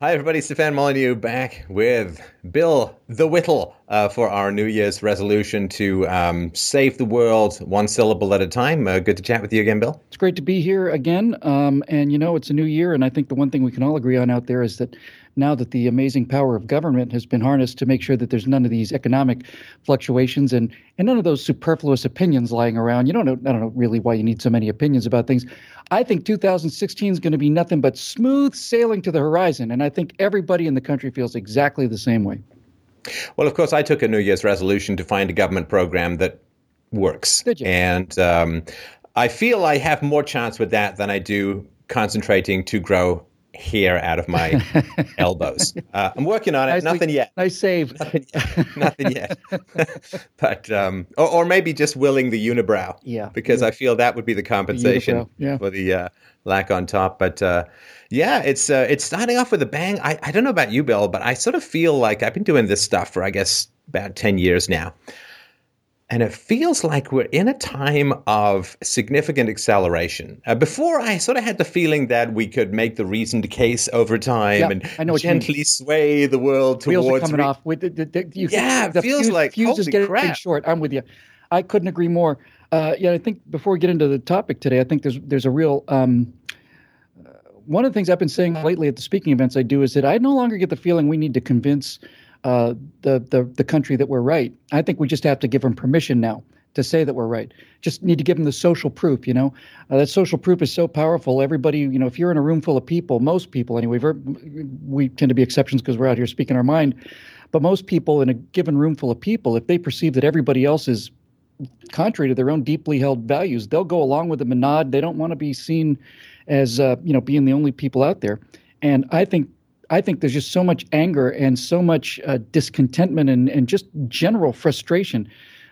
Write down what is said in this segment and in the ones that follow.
Hi, everybody. Stefan Molyneux back with Bill the Whittle uh, for our New Year's resolution to um, save the world one syllable at a time. Uh, good to chat with you again, Bill. It's great to be here again. Um, and, you know, it's a new year. And I think the one thing we can all agree on out there is that now that the amazing power of government has been harnessed to make sure that there's none of these economic fluctuations and, and none of those superfluous opinions lying around. You don't know, I don't know really why you need so many opinions about things. I think 2016 is going to be nothing but smooth sailing to the horizon. And I think everybody in the country feels exactly the same way. Well, of course, I took a New Year's resolution to find a government program that works. Did you? And um, I feel I have more chance with that than I do concentrating to grow hair out of my elbows. Uh, I'm working on it. Nice, Nothing yet. Nice save. Nothing yet. Nothing yet. but um, or, or, maybe just willing the unibrow. Yeah. Because yeah. I feel that would be the compensation the yeah. for the uh, lack on top. But uh, yeah, it's uh, it's starting off with a bang. I, I don't know about you, Bill, but I sort of feel like I've been doing this stuff for I guess about ten years now. And it feels like we're in a time of significant acceleration. Uh, before, I sort of had the feeling that we could make the reasoned case over time yeah, and I know gently sway the world Wheels towards. are coming off. With the, the, the, you, yeah, the it feels fuse, like fuse holy is getting crap. short. I'm with you. I couldn't agree more. Uh, yeah, I think before we get into the topic today, I think there's there's a real. Um, one of the things I've been saying lately at the speaking events I do is that I no longer get the feeling we need to convince uh, the, the the country that we're right. I think we just have to give them permission now to say that we're right. Just need to give them the social proof. You know, uh, that social proof is so powerful. Everybody, you know, if you're in a room full of people, most people anyway, we tend to be exceptions because we're out here speaking our mind. But most people in a given room full of people, if they perceive that everybody else is contrary to their own deeply held values, they'll go along with them and nod. They don't want to be seen as uh, you know being the only people out there. And I think I think there's just so much anger and so much uh, discontentment and, and just general frustration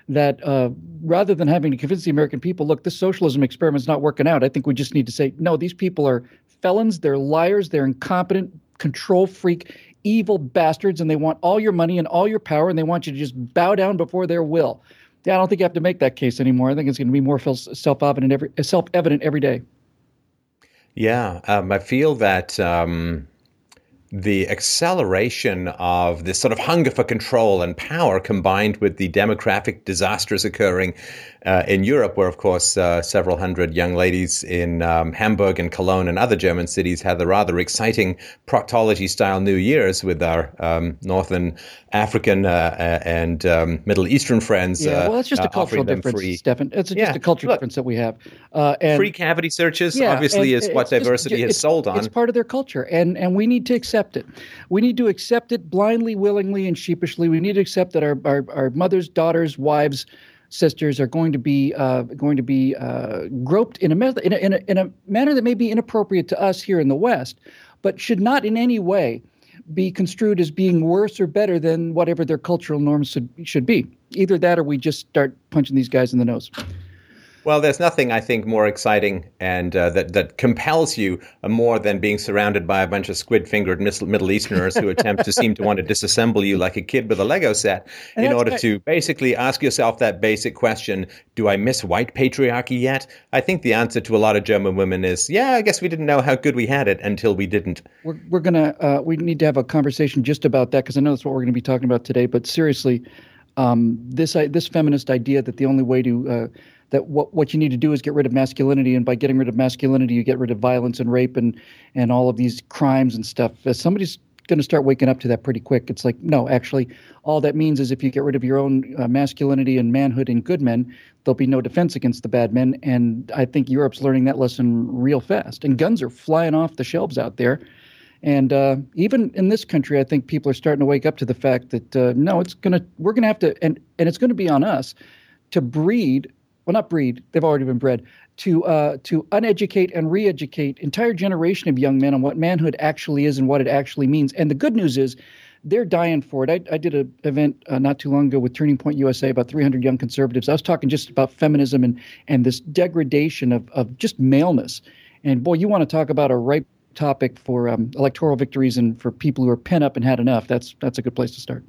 that uh, rather than having to convince the American people, look, this socialism experiment is not working out, I think we just need to say, no, these people are felons, they're liars, they're incompetent, control freak, evil bastards, and they want all your money and all your power, and they want you to just bow down before their will. Yeah, I don't think you have to make that case anymore. I think it's going to be more self-evident every self-evident every day. Yeah, um, I feel that. Um the acceleration of this sort of hunger for control and power combined with the demographic disasters occurring uh, in Europe, where, of course, uh, several hundred young ladies in um, Hamburg and Cologne and other German cities had the rather exciting proctology style New Year's with our um, Northern African uh, and um, Middle Eastern friends. Yeah, uh, well, it's just a cultural difference, free. Stefan. It's just Yeah, a cultural look, difference that we have. Uh, and free cavity searches, Yeah, obviously, and is what it's just- diversity has sold on. It's part of their culture, and and we need to accept it. We need to accept it blindly, willingly, and sheepishly. We need to accept that our our, our mothers, daughters, wives, sisters are going to be uh, going to be uh, groped in a, method, in a in a in a manner that may be inappropriate to us here in the West, but should not in any way be construed as being worse or better than whatever their cultural norms should, should be. Either that or we just start punching these guys in the nose. Well, there's nothing I think more exciting and uh, that that compels you uh, more than being surrounded by a bunch of squid-fingered Middle Easterners who attempt to seem to want to disassemble you like a kid with a Lego set And in order to basically ask yourself that basic question: Do I miss white patriarchy yet? I think the answer to a lot of German women is, yeah, I guess we didn't know how good we had it until we didn't. We're, we're gonna uh, we need to have a conversation just about that because I know that's what we're going to be talking about today. But seriously, um, this i- this feminist idea that the only way to uh, that what what you need to do is get rid of masculinity, and by getting rid of masculinity, you get rid of violence and rape and and all of these crimes and stuff. Uh, somebody's going to start waking up to that pretty quick. It's like no, actually, all that means is if you get rid of your own uh, masculinity and manhood in good men, there'll be no defense against the bad men. And I think Europe's learning that lesson real fast. And guns are flying off the shelves out there. And uh, even in this country, I think people are starting to wake up to the fact that uh, no, it's gonna we're gonna have to and and it's gonna be on us to breed well not breed they've already been bred to uh, to uneducate and re-educate entire generation of young men on what manhood actually is and what it actually means. And the good news is they're dying for it. I, I did an event uh, not too long ago with Turning Point USA, about 300 young conservatives. I was talking just about feminism and and this degradation of of just maleness. And boy, you want to talk about a ripe topic for um, electoral victories and for people who are pent up and had enough. That's that's a good place to start.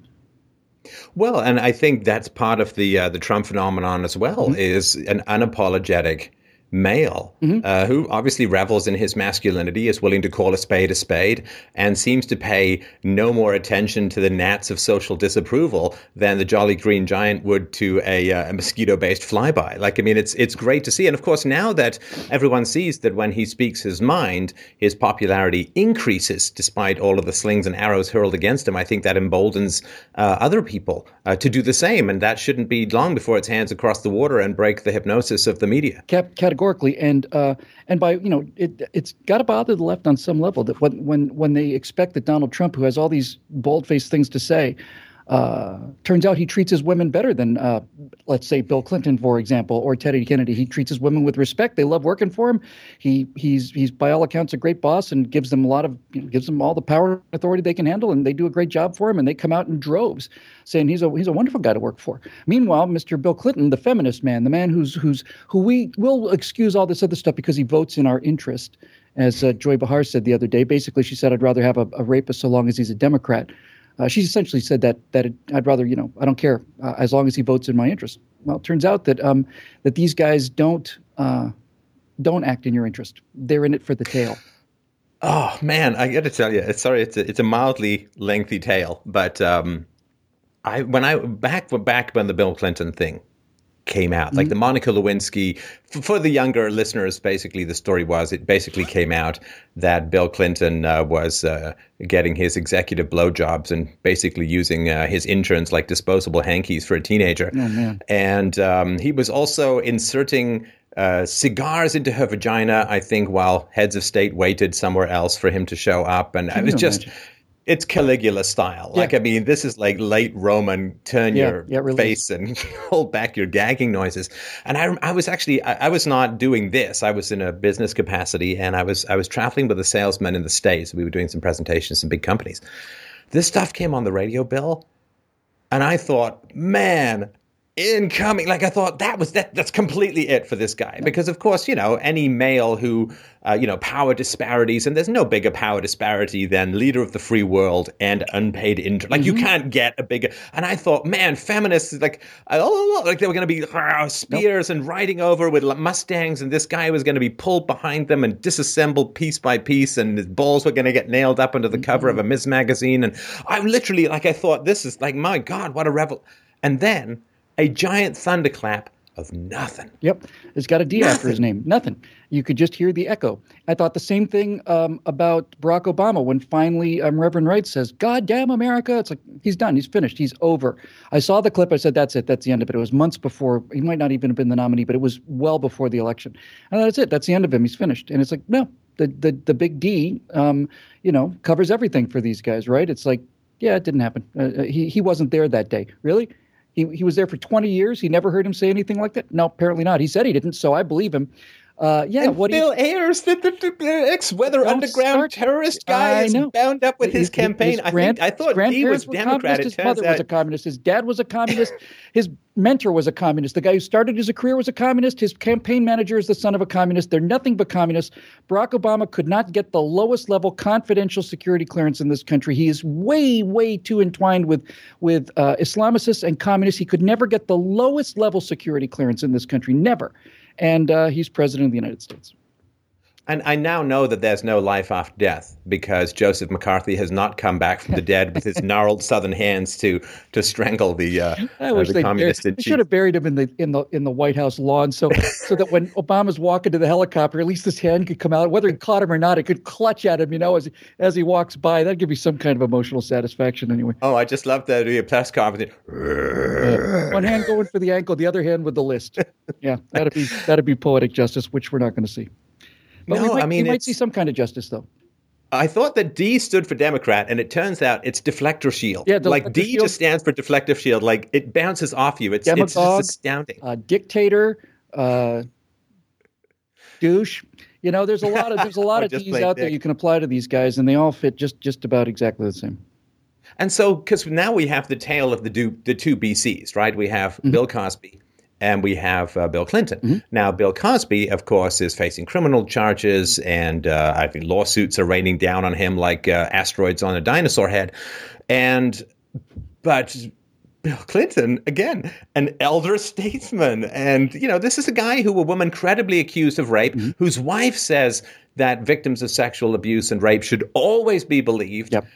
Well, and I think that's part of the uh, the Trump phenomenon as well Mm-hmm. is an unapologetic male mm-hmm. uh, who obviously revels in his masculinity, is willing to call a spade a spade, and seems to pay no more attention to the gnats of social disapproval than the Jolly Green Giant would to a, uh, a mosquito-based flyby. Like, I mean, it's it's great to see, and of course, now that everyone sees that when he speaks his mind, his popularity increases despite all of the slings and arrows hurled against him. I think that emboldens uh, other people uh, to do the same, and that shouldn't be long before its hands across the water and break the hypnosis of the media. Cap- categorically, and uh, and by you know it it's got to bother the left on some level that when when when they expect that Donald Trump, who has all these bold faced things to say, uh, turns out he treats his women better than, uh, let's say, Bill Clinton, for example, or Teddy Kennedy. He treats his women with respect. They love working for him. He he's he's by all accounts a great boss and gives them a lot of you know, gives them all the power and authority they can handle, and they do a great job for him. And they come out in droves saying he's a he's a wonderful guy to work for. Meanwhile, Mr. Bill Clinton, the feminist man, the man who's who's who we will excuse all this other stuff because he votes in our interest. As uh, Joy Behar said the other day, basically she said, "I'd rather have a, a rapist so long as he's a Democrat." Uh, she essentially said that that it, I'd rather, you know, I don't care uh, as long as he votes in my interest. Well, it turns out that um, that these guys don't uh, don't act in your interest. They're in it for the tail. Oh man, I got to tell you, sorry, it's a, it's a mildly lengthy tale, but um, I when I back back when the Bill Clinton thing came out. Like mm-hmm. the Monica Lewinsky, for, for, the younger listeners, basically the story was it basically came out that Bill Clinton uh, was uh, getting his executive blowjobs and basically using uh, his interns like disposable hankies for a teenager. Oh, and um, he was also inserting. Uh, cigars into her vagina, I think, while heads of state waited somewhere else for him to show up. And Can it was just, imagine? It's Caligula style. Yeah. Like, I mean, this is like late Roman, turn yeah, your yeah, really. face and hold back your gagging noises. And I, I was actually, I, I, was not doing this. I was in a business capacity and I was, I was traveling with a salesman in the States. We were doing some presentations in big companies. This stuff came on the radio bill. And I thought, man, incoming like i thought that was that that's completely it for this guy because of course you know any male who uh, you know power disparities and there's no bigger power disparity than leader of the free world and unpaid intern like mm-hmm. you can't get a bigger and i thought man feminists like oh like they were going to be uh, spears nope. and riding over with mustangs and this guy was going to be pulled behind them and disassembled piece by piece and his balls were going to get nailed up under the cover mm-hmm. of a ms magazine and i literally like i thought this is like my god what a revel and then a giant thunderclap of nothing. Yep, it's got a D nothing. after his name. Nothing. You could just hear the echo. I thought the same thing um, about Barack Obama when finally um, Reverend Wright says, "God damn America!" It's like he's done. He's finished. He's over. I saw the clip. I said, "That's it. That's the end of it." It was months before. He might not even have been the nominee, but it was well before the election. And that's it. That's the end of him. He's finished. And it's like, no, the the the big D, um, you know, covers everything for these guys, right? It's like, yeah, it didn't happen. Uh, uh he he wasn't there that day. Really? He, he was there for 20 years. He never heard him say anything like that. No, apparently not. He said he didn't, so I believe him. Uh, yeah, and what Bill Ayers, the, the, the ex-weather underground start, terrorist guy, is bound up with his, his campaign. His I think I thought he was a Democrat. His mother out. was a communist. His dad was a communist. his mentor was a communist. The guy who started his career was a communist. His campaign manager is the son of a communist. They're nothing but communists. Barack Obama could not get the lowest level confidential security clearance in this country. He is way, way too entwined with with uh, Islamicists and communists. He could never get the lowest level security clearance in this country. Never and uh, he's president of the United States. And I now know that there's no life after death because Joseph McCarthy has not come back from the dead with his gnarled southern hands to to strangle the uh, I wish uh, the they communist buried, They should have buried him in the in the in the White House lawn so so that when Obama's walking to the helicopter, at least his hand could come out. Whether he caught him or not, it could clutch at him, you know, as as he walks by. That'd give me some kind of emotional satisfaction, anyway. Oh, I just love that the press conference. Uh, one hand going for the ankle, the other hand with the list. Yeah, that'd be that'd be poetic justice, which we're not going to see. But no, might, I mean, we might see some kind of justice, though. I thought that D stood for Democrat, and it turns out it's deflector shield. Yeah, like D shield. just stands for deflective shield. Like it bounces off you. It's, Demagogue, it's just astounding. Uh, dictator, uh, douche. You know, there's a lot of there's a lot of D's out Dick. there you can apply to these guys, and they all fit just just about exactly the same. And so, because now we have the tale of the, do, the two BCs, right? We have mm-hmm. Bill Cosby, and we have uh, Bill Clinton. Mm-hmm. Now, Bill Cosby, of course, is facing criminal charges, and uh, I think lawsuits are raining down on him like uh, asteroids on a dinosaur head. And but Bill Clinton, again, an elder statesman. And, you know, this is a guy who a woman credibly accused of rape, mm-hmm. whose wife says that victims of sexual abuse and rape should always be believed. Yep.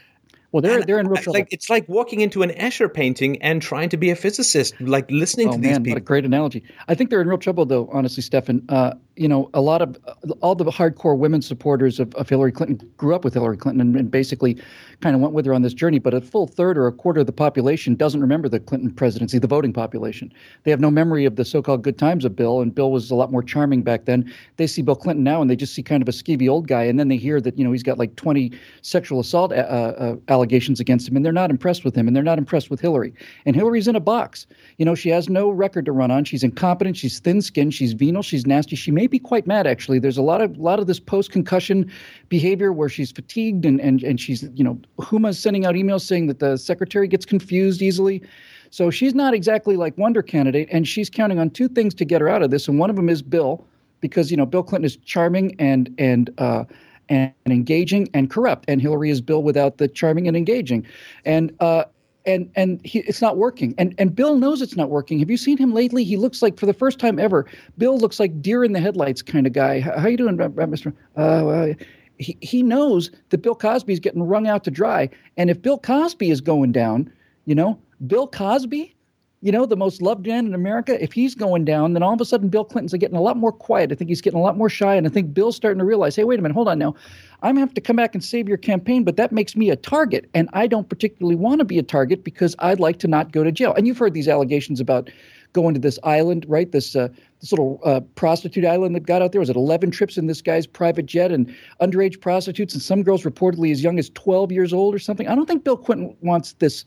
Well, they're and they're in real trouble. Like it's like walking into an Escher painting and trying to be a physicist, like listening oh, to man, these people. What a great analogy! I think they're in real trouble, though. Honestly, Stefan, uh, you know, a lot of all the hardcore women supporters of, of Hillary Clinton grew up with Hillary Clinton and, and basically kind of went with her on this journey. But a full third or a quarter of the population doesn't remember the Clinton presidency, the voting population. They have no memory of the so-called good times of Bill, and Bill was a lot more charming back then. They see Bill Clinton now, and they just see kind of a skeevy old guy, and then they hear that you know he's got like 20 sexual assault uh, uh, allegations against him and they're not impressed with him and they're not impressed with Hillary. And Hillary's in a box. You know, she has no record to run on. She's incompetent, she's thin-skinned, she's venal, she's nasty. She may be quite mad actually. There's a lot of lot of this post-concussion behavior where she's fatigued and and and she's, you know, Huma's sending out emails saying that the secretary gets confused easily. So she's not exactly like wonder candidate and she's counting on two things to get her out of this and one of them is Bill because you know Bill Clinton is charming and and uh, and engaging and corrupt, and Hillary is Bill without the charming and engaging, and uh, and and he, it's not working. And and Bill knows it's not working. Have you seen him lately? He looks like, for the first time ever, Bill looks like deer in the headlights kind of guy. How, how you doing, Mister? Uh, well, he he knows that Bill Cosby is getting wrung out to dry, and if Bill Cosby is going down, you know, Bill Cosby you know, the most loved man in America, if he's going down, then all of a sudden Bill Clinton's getting a lot more quiet. I think he's getting a lot more shy. And I think Bill's starting to realize, hey, wait a minute, hold on now. I'm going to have to come back and save your campaign, but that makes me a target. And I don't particularly want to be a target because I'd like to not go to jail. And you've heard these allegations about going to this island, right? This uh, this little uh, prostitute island that got out there was it 11 trips in this guy's private jet and underage prostitutes and some girls reportedly as young as 12 years old or something. I don't think Bill Clinton wants this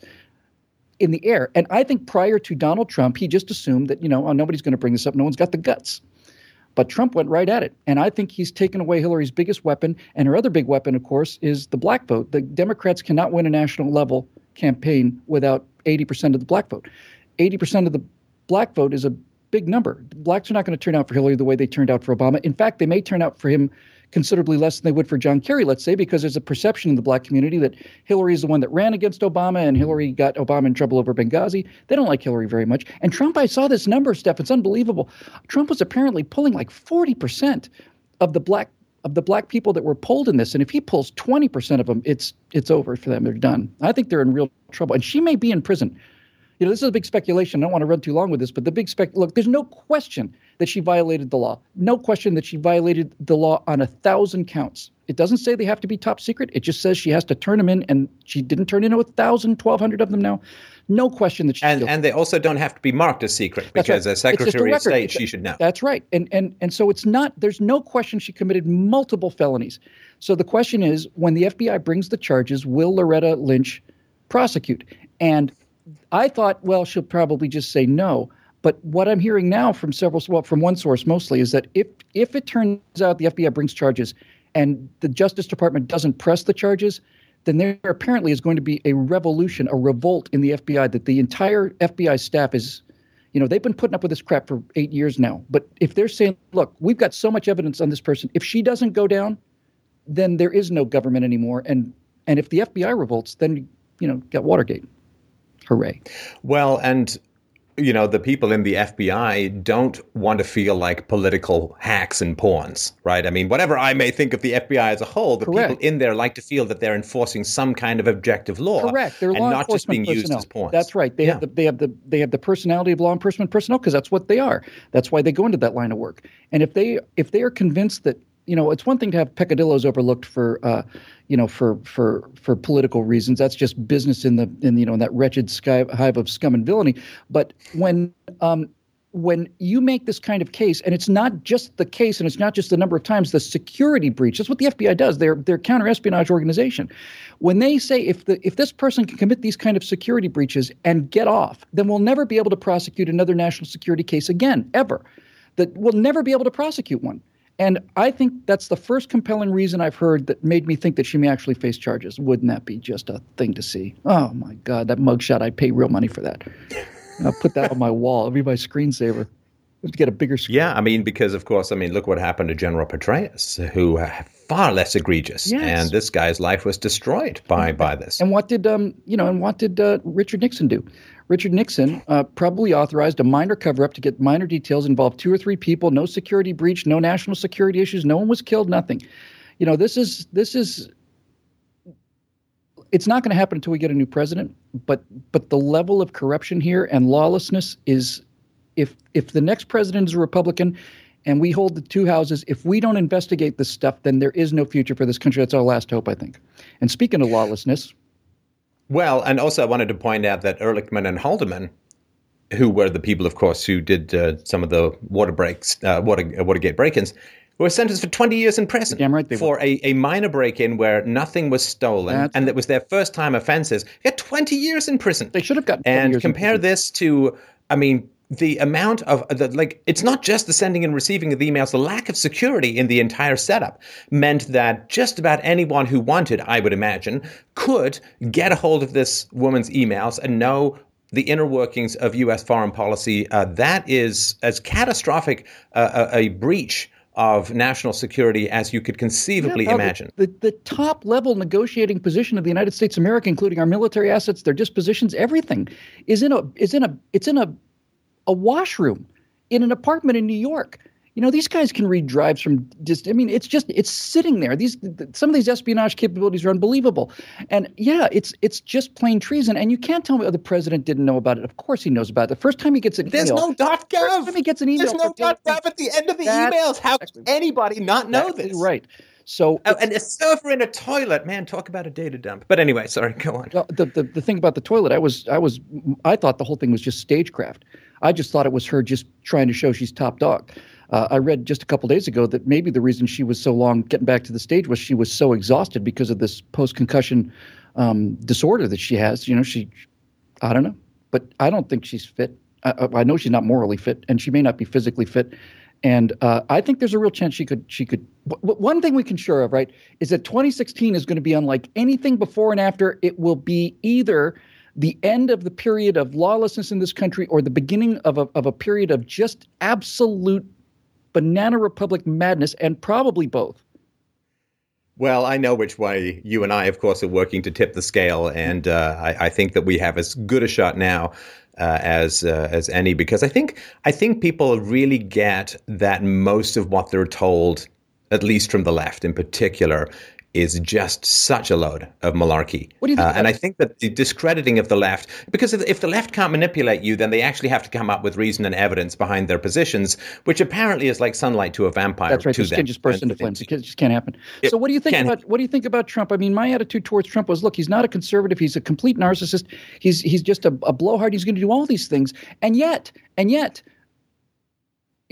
in the air. And I think prior to Donald Trump, he just assumed that, you know, oh, nobody's going to bring this up. No one's got the guts. But Trump went right at it. And I think he's taken away Hillary's biggest weapon. And her other big weapon, of course, is the black vote. The Democrats cannot win a national level campaign without 80% of the black vote. 80% of the black vote is a big number. Blacks are not going to turn out for Hillary the way they turned out for Obama. In fact, they may turn out for him considerably less than they would for John Kerry, let's say, because there's a perception in the black community that Hillary is the one that ran against Obama and Hillary got Obama in trouble over Benghazi. They don't like Hillary very much. And Trump, I saw this number, Steph, it's unbelievable. Trump was apparently pulling like 40% of the black of the black people that were polled in this. And if he pulls 20% of them, it's it's over for them. They're done. I think they're in real trouble. And she may be in prison. You know, this is a big speculation. I don't want to run too long with this, but the big spec look, there's no question that she violated the law. No question that she violated the law on a thousand counts. It doesn't say they have to be top secret. It just says she has to turn them in, and she didn't turn in a thousand, twelve hundred of them now. No question that she. And, and they also don't have to be marked as secret because right. as Secretary of State, it's, she should know. That's right. And and and so it's not. There's no question she committed multiple felonies. So the question is, when the FBI brings the charges, will Loretta Lynch prosecute? And I thought, well, she'll probably just say no. But what I'm hearing now from several, well, from one source mostly, is that if if it turns out the FBI brings charges and the Justice Department doesn't press the charges, then there apparently is going to be a revolution, a revolt in the FBI. That the entire FBI staff is, you know, they've been putting up with this crap for eight years now. But if they're saying, look, we've got so much evidence on this person, if she doesn't go down, then there is no government anymore. And and if the FBI revolts, then you know, got Watergate. Hooray! Well, and you know, the people in the FBI don't want to feel like political hacks and pawns, right? I mean, whatever I may think of the FBI as a whole, the Correct. people in there like to feel that they're enforcing some kind of objective law. Correct. They're and law not just being personnel. used as pawns. That's right. They yeah. have the they have the they have the personality of law enforcement personnel because that's what they are. That's why they go into that line of work. And if they if they are convinced that you know, it's one thing to have peccadillos overlooked for, uh, you know, for for for political reasons. That's just business in the in you know in that wretched sky, hive of scum and villainy. But when um, when you make this kind of case, and it's not just the case, and it's not just the number of times the security breach. That's what the FBI does. They're they're counter espionage organization. When they say if the if this person can commit these kind of security breaches and get off, then we'll never be able to prosecute another national security case again, ever. That we'll never be able to prosecute one. And I think that's the first compelling reason I've heard that made me think that she may actually face charges. Wouldn't that be just a thing to see? Oh my God, that mugshot! I'd pay real money for that. I'll put that on my wall. It'll be my screensaver. To get a bigger screen. Yeah, I mean, because of course, I mean, look what happened to General Petraeus, who uh, far less egregious, yes. and this guy's life was destroyed by by this. And what did um, you know? And what did uh, Richard Nixon do? Richard Nixon uh, probably authorized a minor cover up to get minor details, involved two or three people, no security breach, no national security issues, no one was killed, nothing. You know, this is this is it's not going to happen until we get a new president. But but the level of corruption here and lawlessness is, if if the next president is a Republican, and we hold the two houses, if we don't investigate this stuff, then there is no future for this country. That's our last hope, I think. And speaking of lawlessness. Well, and also I wanted to point out that Ehrlichman and Haldeman, who were the people, of course, who did uh, some of the water breaks, uh, water, uh, Watergate break-ins, were sentenced for 20 years in prison Damn right for a, a minor break-in where nothing was stolen That's and that was their first-time offenses. They got 20 years in prison. They should have gotten And compare this to, I mean, the amount of the, like it's not just the sending and receiving of the emails the lack of security in the entire setup meant that just about anyone who wanted i would imagine could get a hold of this woman's emails and know the inner workings of us foreign policy uh, that is as catastrophic uh, a, a, breach of national security as you could conceivably yeah, imagine. The, the top level negotiating position of the United States of America, including our military assets, their dispositions, everything, is in a is in a it's in a a washroom in an apartment in New York. You know, these guys can read drives from just, I mean, it's just, it's sitting there. These, some of these espionage capabilities are unbelievable. And yeah, it's, it's just plain treason. And you can't tell me, oh, the president didn't know about it. Of course he knows about it. The first time he gets an There's email. no dot gov. First time he gets an email. There's no dot gov at the end of the emails. How can anybody not know exactly this? Right. So oh, and a server in a toilet, man. Talk about a data dump. But anyway, sorry, go on. The, the the thing about the toilet, I was I was I thought the whole thing was just stagecraft. I just thought it was her just trying to show she's top dog. Uh, I read just a couple days ago that maybe the reason she was so long getting back to the stage was she was so exhausted because of this post concussion um, disorder that she has. You know, she, I don't know, but I don't think she's fit. I, I know she's not morally fit, and she may not be physically fit. And uh, I think there's a real chance she could. She could. W- one thing we can sure of, right, is that 2016 is going to be unlike anything before and after. It will be either the end of the period of lawlessness in this country or the beginning of a, of a period of just absolute banana republic madness, and probably both. Well, I know which way you and I, of course, are working to tip the scale, and uh, I, I, think that we have as good a shot now uh, as uh, as any because I think I think people really get that most of what they're told, at least from the left in particular, is just such a load of malarkey. What do you think? Uh, and I think that the discrediting of the left, because if, if, the left can't manipulate you, then they actually have to come up with reason and evidence behind their positions, which apparently is like sunlight to a vampire. That's right. To the skin just burst into flames. It just can't happen. It so what do you think about what do you think about Trump? I mean, my attitude towards Trump was, look, he's not a conservative. He's a complete narcissist. He's he's just a, a blowhard. He's going to do all these things, and yet, and yet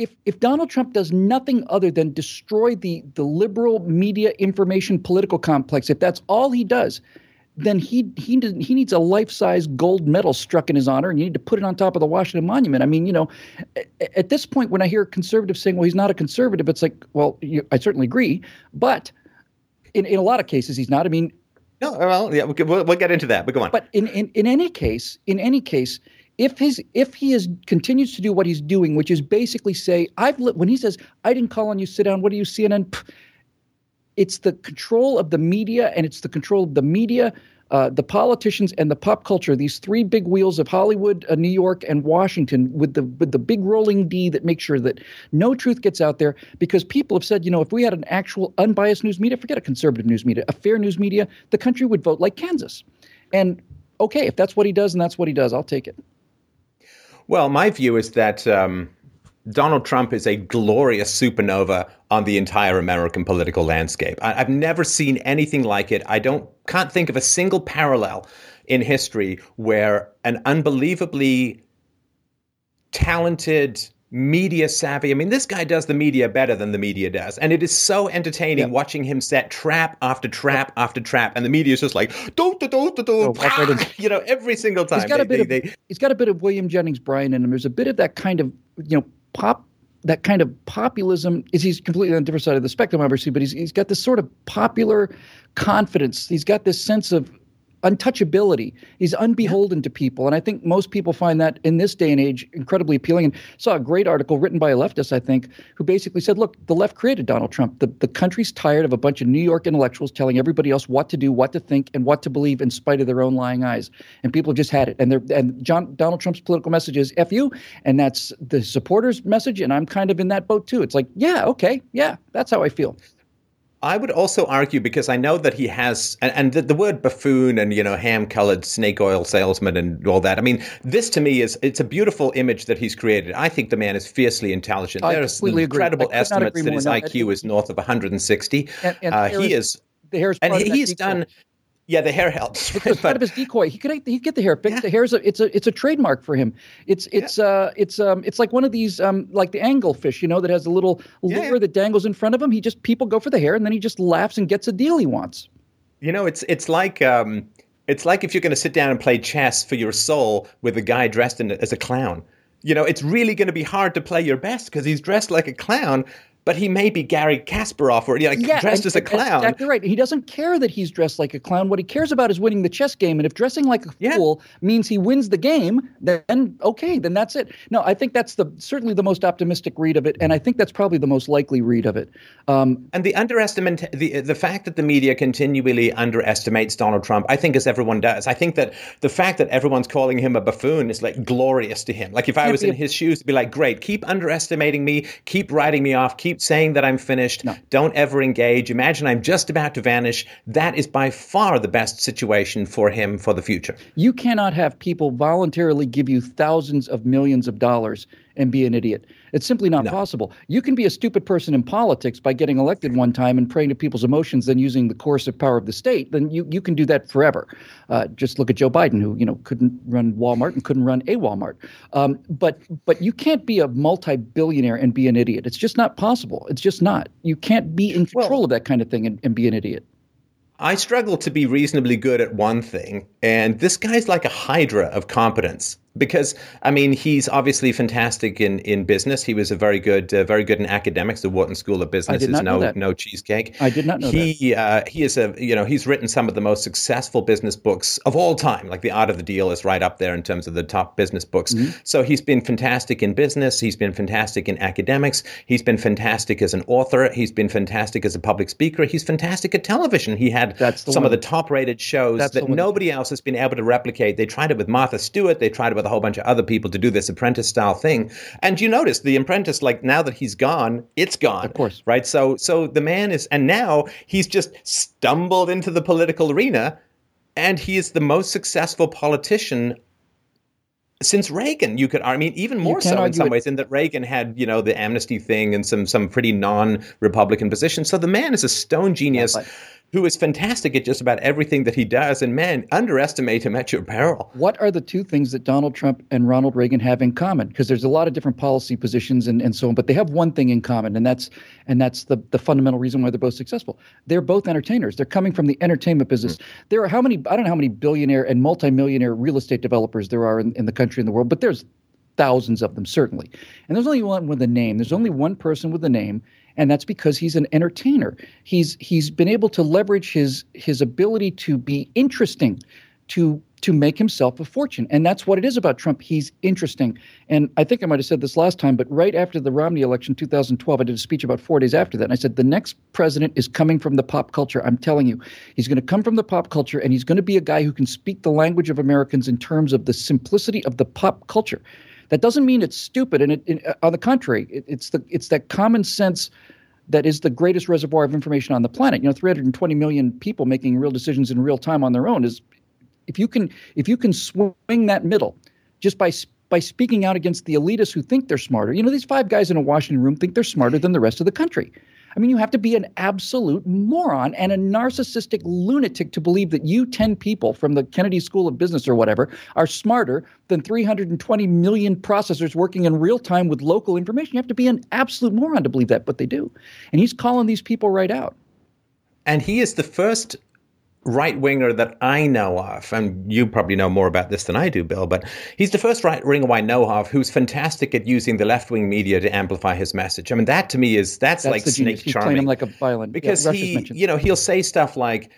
if if Donald Trump does nothing other than destroy the the liberal media information political complex, if that's all he does, then he he he needs a life size gold medal struck in his honor, and you need to put it on top of the Washington Monument. I mean, you know, at this point, when I hear conservatives saying, "Well, he's not a conservative," it's like, well, you, I certainly agree, but in in a lot of cases, he's not. I mean. No, well, yeah, we'll, we'll get into that, but go on. But in, in, in any case, in any case, if his if he is continues to do what he's doing, which is basically say, I've li-, when he says, I didn't call on you, sit down. What do you CNN? Pff, it's the control of the media, and it's the control of the media, uh, the politicians, and the pop culture. These three big wheels of Hollywood, uh, New York, and Washington, with the with the big rolling D that makes sure that no truth gets out there. Because people have said, you know, if we had an actual unbiased news media, forget a conservative news media, a fair news media, the country would vote like Kansas. And okay, if that's what he does and that's what he does, I'll take it. Well, my view is that um, Donald Trump is a glorious supernova on the entire American political landscape. I, have never seen anything like it. I don't can't think of a single parallel in history where an unbelievably talented media savvy. I mean, this guy does the media better than the media does. And it is so entertaining yeah. watching him set trap after trap after trap. And the media is just like, don't, don't, don't, don't, oh, ah, you know, every single time. He's got, they, a bit they, of, they, he's got a bit of William Jennings Bryan in him. There's a bit of that kind of, you know, pop that kind of populism is he's completely on the different side of the spectrum obviously but he's, he's got this sort of popular confidence he's got this sense of untouchability. He's unbeholden yeah. to people, and I think most people find that in this day and age incredibly appealing. And saw a great article written by a leftist, I think, who basically said, "Look, the left created Donald Trump. The the country's tired of a bunch of New York intellectuals telling everybody else what to do, what to think, and what to believe in spite of their own lying eyes. And people have just had it. And they're and John Donald Trump's political message is "f you," and that's the supporters' message. And I'm kind of in that boat too. It's like, yeah, okay, yeah, that's how I feel. I would also argue because I know that he has, and, and the, the, word buffoon and you know ham-colored snake oil salesman and all that. I mean, this to me is it's a beautiful image that he's created. I think the man is fiercely intelligent. I there There's incredible estimates that his IQ is north of 160. And, and uh, he is, the and he, he's done. Yeah, the hair helps. It's part of his decoy. He could he get the hair fixed. Yeah. The hair is a it's a it's a trademark for him. It's it's yeah. uh it's um it's like one of these um like the anglerfish, you know, that has a little lure yeah, that dangles in front of him. He just people go for the hair and then he just laughs and gets a deal he wants. You know, it's it's like um it's like if you're going to sit down and play chess for your soul with a guy dressed in, as a clown. You know, it's really going to be hard to play your best because he's dressed like a clown, but he may be Garry Kasparov or you know, yeah, dressed and, as a clown. exactly right. He doesn't care that he's dressed like a clown. What he cares about is winning the chess game. And if dressing like a yeah. fool means he wins the game, then okay, then that's it. No, I think that's the certainly the most optimistic read of it, and I think that's probably the most likely read of it. Um, and the underestimate the the fact that the media continually underestimates Donald Trump, I think, as everyone does. I think that the fact that everyone's calling him a buffoon is like glorious to him. Like if I was in a, his shoes, it'd be like, great, keep underestimating me, keep writing me off, keep keep saying that I'm finished. No. Don't ever engage. Imagine I'm just about to vanish. That is by far the best situation for him for the future. You cannot have people voluntarily give you thousands of millions of dollars and be an idiot. It's simply not no. possible. You can be a stupid person in politics by getting elected one time and preying to people's emotions, then using the coercive power of the state. Then you, you can do that forever. Uh, just look at Joe Biden, who you know couldn't run Walmart and couldn't run a Walmart. Um, but but you can't be a multi-billionaire and be an idiot. It's just not possible. It's just not. You can't be in control well, of that kind of thing and, and be an idiot. I struggle to be reasonably good at one thing, and this guy's like a hydra of competence because I mean he's obviously fantastic in, in business. He was a very good uh, very good in academics. The Wharton School of Business is no no cheesecake. I did not know he, that. Uh, he is a you know he's written some of the most successful business books of all time. Like The Art of the Deal is right up there in terms of the top business books. Mm-hmm. So he's been fantastic in business. He's been fantastic in academics. He's been fantastic as an author. He's been fantastic as a public speaker. He's fantastic at television. He had some one. of the top rated shows That's that nobody else has been able to replicate. They tried it with Martha Stewart. They tried it with with a whole bunch of other people to do this apprentice style thing. And you notice the apprentice, like now that he's gone, it's gone. Of course. Right. So so the man is and now he's just stumbled into the political arena and he is the most successful politician since Reagan, you could, I mean, even more so in some it. ways, in that Reagan had, you know, the amnesty thing and some some pretty non-Republican positions. So the man is a stone genius. Yeah, who is fantastic at just about everything that he does. And man, underestimate him at your peril. What are the two things that Donald Trump and Ronald Reagan have in common? Because there's a lot of different policy positions and, and so on, but they have one thing in common, and that's and that's the, the fundamental reason why they're both successful. They're both entertainers. They're coming from the entertainment business. Mm-hmm. There are how many I don't know how many billionaire and multimillionaire real estate developers there are in, in the country and the world, but there's thousands of them certainly. And there's only one with a name. There's only one person with a name and that's because he's an entertainer. He's he's been able to leverage his his ability to be interesting, to to make himself a fortune, and that's what it is about Trump. He's interesting, and I think I might have said this last time, but right after the Romney election, 2012, I did a speech about four days after that, and I said the next president is coming from the pop culture. I'm telling you, he's going to come from the pop culture, and he's going to be a guy who can speak the language of Americans in terms of the simplicity of the pop culture. That doesn't mean it's stupid, and it, it, on the contrary, it, it's the it's that common sense that is the greatest reservoir of information on the planet. You know, 320 million people making real decisions in real time on their own is if you can if you can swing that middle just by by speaking out against the elitists who think they're smarter. You know, these five guys in a Washington room think they're smarter than the rest of the country. I mean, you have to be an absolute moron and a narcissistic lunatic to believe that you 10 people from the Kennedy School of Business or whatever are smarter than 320 million processors working in real time with local information. You have to be an absolute moron to believe that, but they do. And he's calling these people right out. And he is the first right winger that I know of, and you probably know more about this than I do, Bill, but he's the first right winger I know of who's fantastic at using the left wing media to amplify his message. I mean, that to me is that's, that's like snake charming. He's playing him like a violin because yeah, he, you know, he'll say stuff like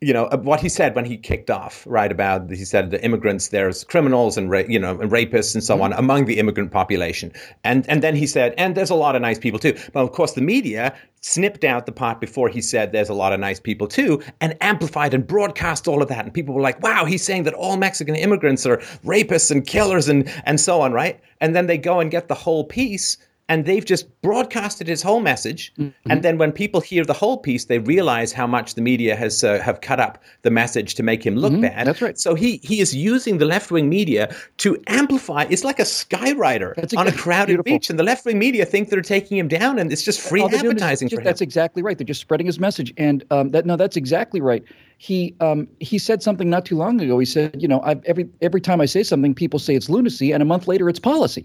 you know uh, what he said when he kicked off right about he said the immigrants there's criminals and you know and rapists and so on among the immigrant population. And and then he said and there's a lot of nice people too. But of course the media snipped out the part before he said there's a lot of nice people too and amplified and broadcast all of that. And people were like wow he's saying that all mexican immigrants are rapists and killers and and so on right? And then they go and get the whole piece and they've just broadcasted his whole message mm-hmm. and then when people hear the whole piece they realize how much the media has uh, have cut up the message to make him look mm-hmm. bad that's right so he he is using the left-wing media to amplify it's like a skywriter that's on a crowded beautiful. beach and the left-wing media think they're taking him down and it's just free advertising just, for that's him. exactly right they're just spreading his message and um, that no that's exactly right he um, he said something not too long ago he said you know I've, every every time i say something people say it's lunacy and a month later it's policy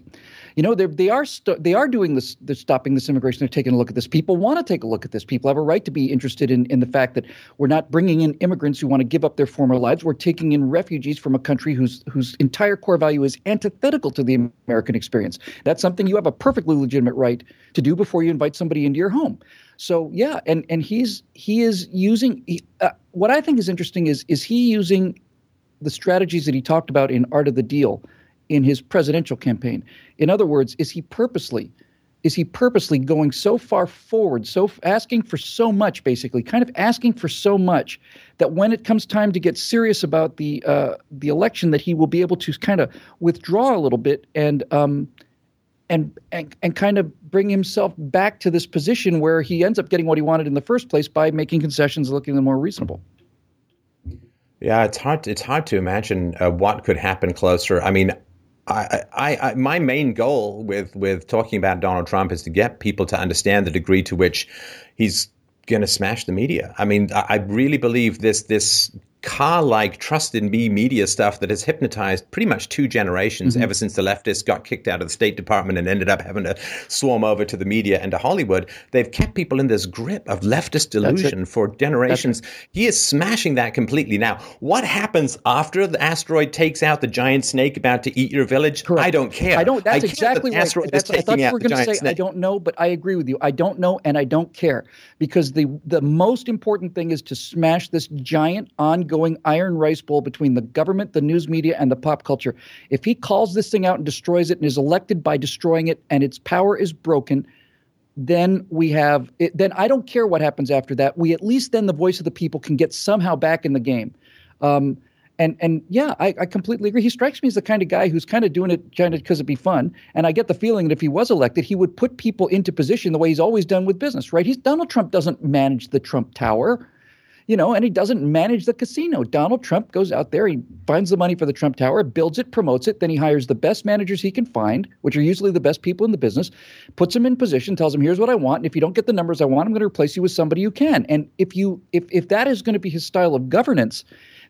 you know, they are st- they are doing this. They're stopping this immigration. They're taking a look at this. People want to take a look at this. People have a right to be interested in in the fact that we're not bringing in immigrants who want to give up their former lives. We're taking in refugees from a country whose whose entire core value is antithetical to the American experience. That's something you have a perfectly legitimate right to do before you invite somebody into your home. So yeah, and and he's he is using he, uh, what I think is interesting is is he using the strategies that he talked about in Art of the Deal in his presidential campaign. In other words, is he purposely is he purposely going so far forward, so asking for so much, basically, kind of asking for so much that when it comes time to get serious about the uh, the election, that he will be able to kind of withdraw a little bit and um, and and and kind of bring himself back to this position where he ends up getting what he wanted in the first place by making concessions looking more reasonable. Yeah, it's hard. It's hard to imagine uh, what could happen closer. I mean, I, I, I, my main goal with with talking about Donald Trump is to get people to understand the degree to which he's going to smash the media. I mean, I, I really believe this this Kaa like trust in me media stuff that has hypnotized pretty much two generations mm-hmm. ever since the leftists got kicked out of the State Department and ended up having to swarm over to the media and to Hollywood. They've kept people in this grip of leftist delusion for generations. He is smashing that completely. Now, what happens after the asteroid takes out the giant snake about to eat your village? Correct. I don't care. I don't. That's I exactly right. That's, I thought you were going to say snake. I don't know, but I agree with you. I don't know and I don't care because the the most important thing is to smash this giant on ongoing iron rice bowl between the government, the news media, and the pop culture. If he calls this thing out and destroys it and is elected by destroying it and its power is broken, then we have it, then I don't care what happens after that. We at least then the voice of the people can get somehow back in the game. Um, and and yeah, I, I, completely agree. He strikes me as the kind of guy who's kind of doing it kind of because it'd be fun. And I get the feeling that if he was elected, he would put people into position the way he's always done with business. Right? He's Donald Trump doesn't manage the Trump Tower you know, and he doesn't manage the casino. Donald Trump goes out there, he finds the money for the Trump Tower, builds it, promotes it, then he hires the best managers he can find, which are usually the best people in the business, puts them in position, tells them, "Here's what I want, and if you don't get the numbers I want, I'm going to replace you with somebody who can." And if you if if that is going to be his style of governance,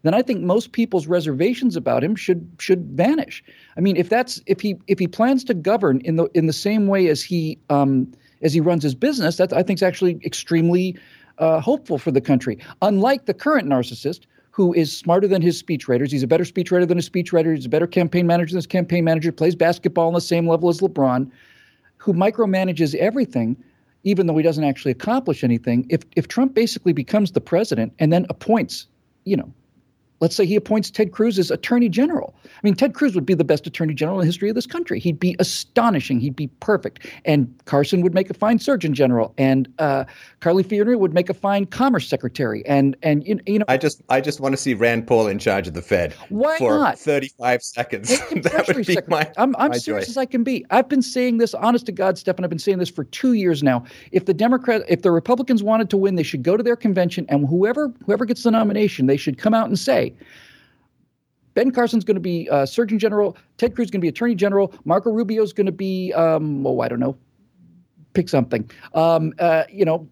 then I think most people's reservations about him should should vanish. I mean, if that's if he if he plans to govern in the in the same way as he um, as he runs his business, that I think is actually extremely uh, hopeful for the country. Unlike the current narcissist, who is smarter than his speechwriters. He's a better speechwriter than his speechwriter. He's a better campaign manager than his campaign manager. Plays basketball on the same level as LeBron, who micromanages everything, even though he doesn't actually accomplish anything. If if Trump basically becomes the president and then appoints, you know, Let's say he appoints Ted Cruz as Attorney General. I mean, Ted Cruz would be the best Attorney General in the history of this country. He'd be astonishing. He'd be perfect. And Carson would make a fine Surgeon General, and uh, Carly Fiorina would make a fine Commerce Secretary. And and you you know, I just I just want to see Rand Paul in charge of the Fed. Why for not? Thirty-five seconds. that would be my. I'm, I'm my serious joy. as I can be. I've been saying this, honest to God, Stefan. I've been saying this for two years now. If the Democrat, if the Republicans wanted to win, they should go to their convention, and whoever whoever gets the nomination, they should come out and say Ben Carson's going to be uh, Surgeon General. Ted Cruz is going to be Attorney General. Marco Rubio is going to be, um, oh, I don't know, pick something. Um, uh, you know,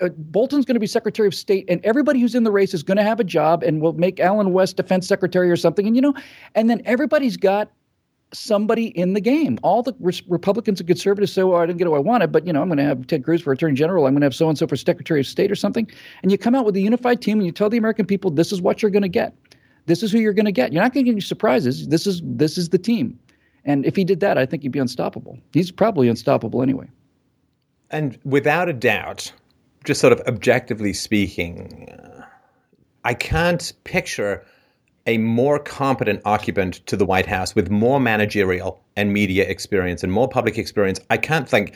uh, Bolton's going to be Secretary of State, and everybody who's in the race is going to have a job, and we'll make Allen West Defense Secretary or something. And you know, and then everybody's got somebody in the game. All the re- Republicans and conservatives say, "Well, I didn't get what I wanted, but you know, I'm going to have Ted Cruz for Attorney General. I'm going to have so and so for Secretary of State or something." And you come out with a unified team, and you tell the American people, "This is what you're going to get." This is who you're going to get. You're not going to get any surprises. This is this is the team. And if he did that, I think he'd be unstoppable. He's probably unstoppable anyway. And without a doubt, just sort of objectively speaking, I can't picture a more competent occupant to the White House with more managerial and media experience and more public experience. I can't think,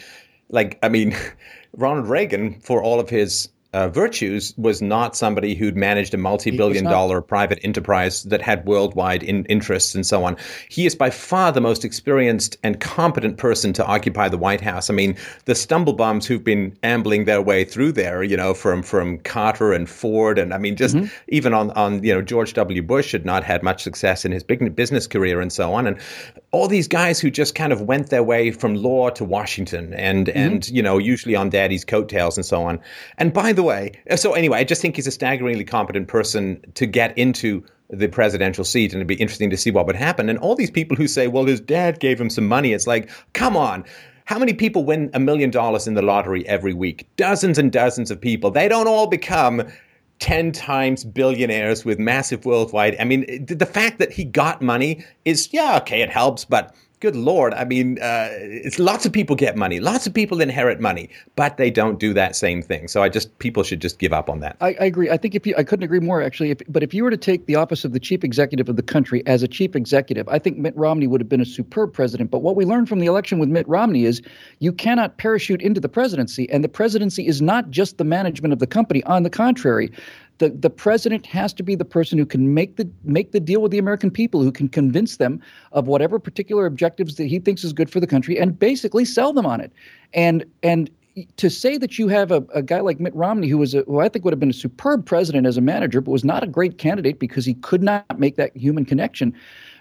like, I mean, Ronald Reagan, for all of his uh, virtues was not somebody who'd managed a multi-billion dollar private enterprise that had worldwide in- interests and so on. He is by far the most experienced and competent person to occupy the White House. I mean, the stumblebums who've been ambling their way through there, you know, from from Carter and Ford, and I mean, just mm-hmm. even on on you know George W. Bush had not had much success in his big business career and so on, and all these guys who just kind of went their way from law to Washington, and mm-hmm. and you know usually on Daddy's coattails and so on. And by the way, so anyway, I just think he's a staggeringly competent person to get into the presidential seat, and it'd be interesting to see what would happen. And all these people who say, well, his dad gave him some money, it's like, come on. How many people win a million dollars in the lottery every week? Dozens and dozens of people. They don't all become 10 times billionaires with massive worldwide. I mean, the fact that he got money is, yeah, okay, it helps, but good lord i mean uh, it's lots of people get money. Lots of people inherit money but they don't do that same thing. So i just people should just give up on that. I, I agree. I think if you i couldn't agree more actually. If, but if you were to take the office of the chief executive of the country as a chief executive i think mitt romney would have been a superb president. But what we learned from the election with mitt romney is you cannot parachute into the presidency and the presidency is not just the management of the company. On the contrary the, the president has to be the person who can make the make the deal with the American people, who can convince them of whatever particular objectives that he thinks is good for the country, and basically sell them on it. And and to say that you have a, a guy like Mitt Romney, who was a, who I think would have been a superb president as a manager, but was not a great candidate because he could not make that human connection.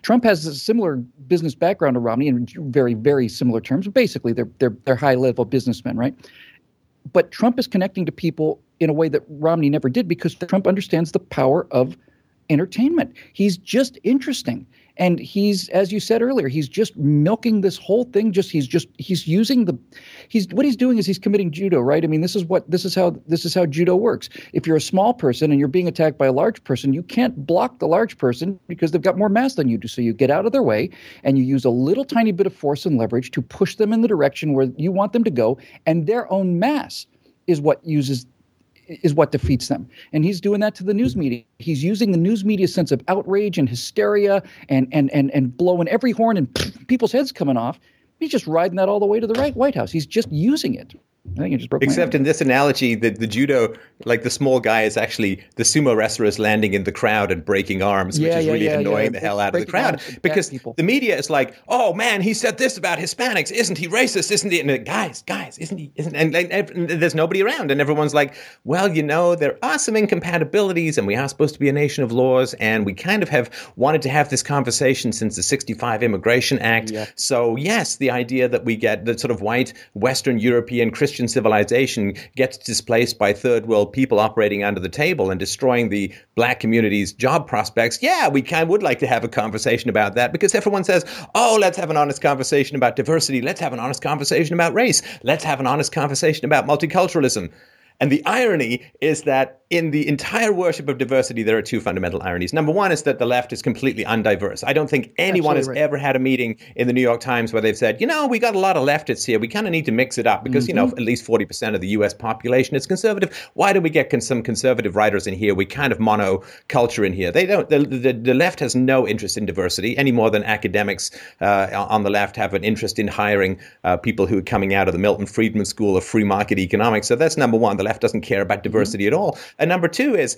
Trump has a similar business background to Romney in very, very similar terms. Basically, they're they're they're high level businessmen, right? But Trump is connecting to people in a way that Romney never did because Trump understands the power of entertainment. He's just interesting. And he's, as you said earlier, he's just milking this whole thing. Just he's just he's using the, he's what he's doing is he's committing judo, right? I mean, this is what this is how this is how judo works. If you're a small person and you're being attacked by a large person, you can't block the large person because they've got more mass than you do. So you get out of their way and you use a little tiny bit of force and leverage to push them in the direction where you want them to go, and their own mass is what uses is what defeats them. And he's doing that to the news media. He's using the news media sense of outrage and hysteria and and and and blowing every horn and people's heads coming off. He's just riding that all the way to the right White House. He's just using it. I think it just broke. Except in this analogy, the, the judo, like the small guy, is actually the sumo wrestler is landing in the crowd and breaking arms, yeah, which is yeah, really yeah, annoying the hell out of the crowd because the media is like, "Oh man, he said this about Hispanics, isn't he racist? Isn't he?" And guys, guys, isn't he? Isn't and, and, and, there's nobody around, and everyone's like, "Well, you know, there are some incompatibilities, and we are supposed to be a nation of laws, and we kind of have wanted to have this conversation since the '65 Immigration Act. So yes, the idea that we get the sort of white Western European Christian Christian civilization gets displaced by third world people operating under the table and destroying the black community's job prospects, yeah, we kind of would like to have a conversation about that because everyone says, oh, let's have an honest conversation about diversity. Let's have an honest conversation about race. Let's have an honest conversation about multiculturalism. And the irony is that in the entire worship of diversity, there are two fundamental ironies. Number one is that the left is completely undiverse. I don't think anyone Absolutely has right. ever had a meeting in the New York Times where they've said, you know, we got a lot of leftists here. We kind of need to mix it up because, mm-hmm. you know, mm-hmm. at least 40% of the US population is conservative. Why don't we get con- some conservative writers in here? We kind of mono culture in here. They don't, the, the, the, left has no interest in diversity any more than academics uh, on the left have an interest in hiring uh, people who are coming out of the Milton Friedman School of Free Market Economics. So that's number one. The left doesn't care about diversity mm-hmm. at all. And number two is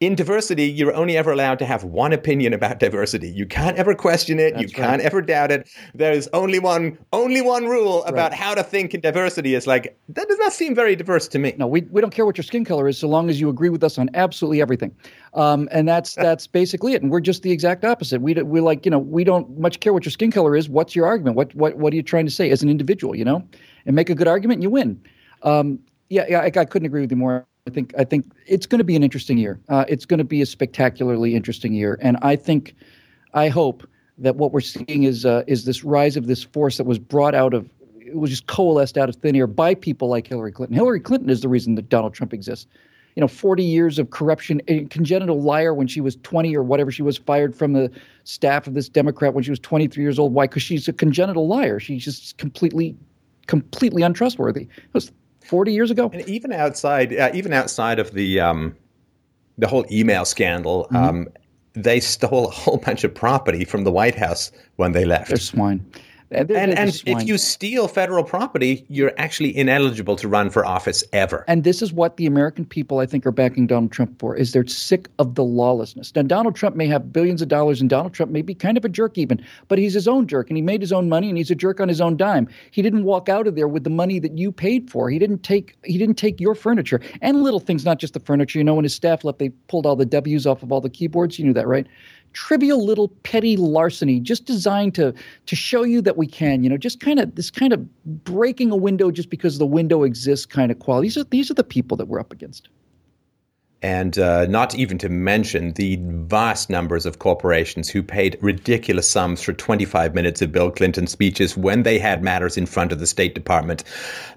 in diversity, you're only ever allowed to have one opinion about diversity. You can't ever question it. That's you can't right. ever doubt it. There's only one, only one rule about right. how to think in diversity. Is like that does not seem very diverse to me. No, we, we don't care what your skin color is, so long as you agree with us on absolutely everything. Um, and that's that's basically it. And we're just the exact opposite. We we like you know we don't much care what your skin color is. What's your argument? What what what are you trying to say as an individual? You know, and make a good argument, and you win. Um, yeah, yeah, I, I couldn't agree with you more. I think I think it's going to be an interesting year. Uh, it's going to be a spectacularly interesting year, and I think, I hope that what we're seeing is uh, is this rise of this force that was brought out of it was just coalesced out of thin air by people like Hillary Clinton. Hillary Clinton is the reason that Donald Trump exists. You know, 40 years of corruption, a congenital liar when she was 20 or whatever. She was fired from the staff of this Democrat when she was 23 years old. Why? Because she's a congenital liar. She's just completely, completely untrustworthy. It was 40 years ago. And even outside, uh, even outside of the um, the whole email scandal. Mm-hmm. Um, they stole a whole bunch of property from the White House when they left. They're swine. And, and, if you steal federal property, you're actually ineligible to run for office ever. And this is what the American people, I think, are backing Donald Trump for: is they're sick of the lawlessness. Now, Donald Trump may have billions of dollars, and Donald Trump may be kind of a jerk, even, but he's his own jerk, and he made his own money, and he's a jerk on his own dime. He didn't walk out of there with the money that you paid for. He didn't take he didn't take your furniture and little things, not just the furniture. You know, when his staff left, they pulled all the W's off of all the keyboards. You knew that, right? Trivial little petty larceny just designed to to show you that we can you know just kind of this kind of breaking a window just because the window exists kind of quality. These are these are the people that we're up against and uh, not even to mention the vast numbers of corporations who paid ridiculous sums for 25 minutes of Bill Clinton speeches when they had matters in front of the State Department.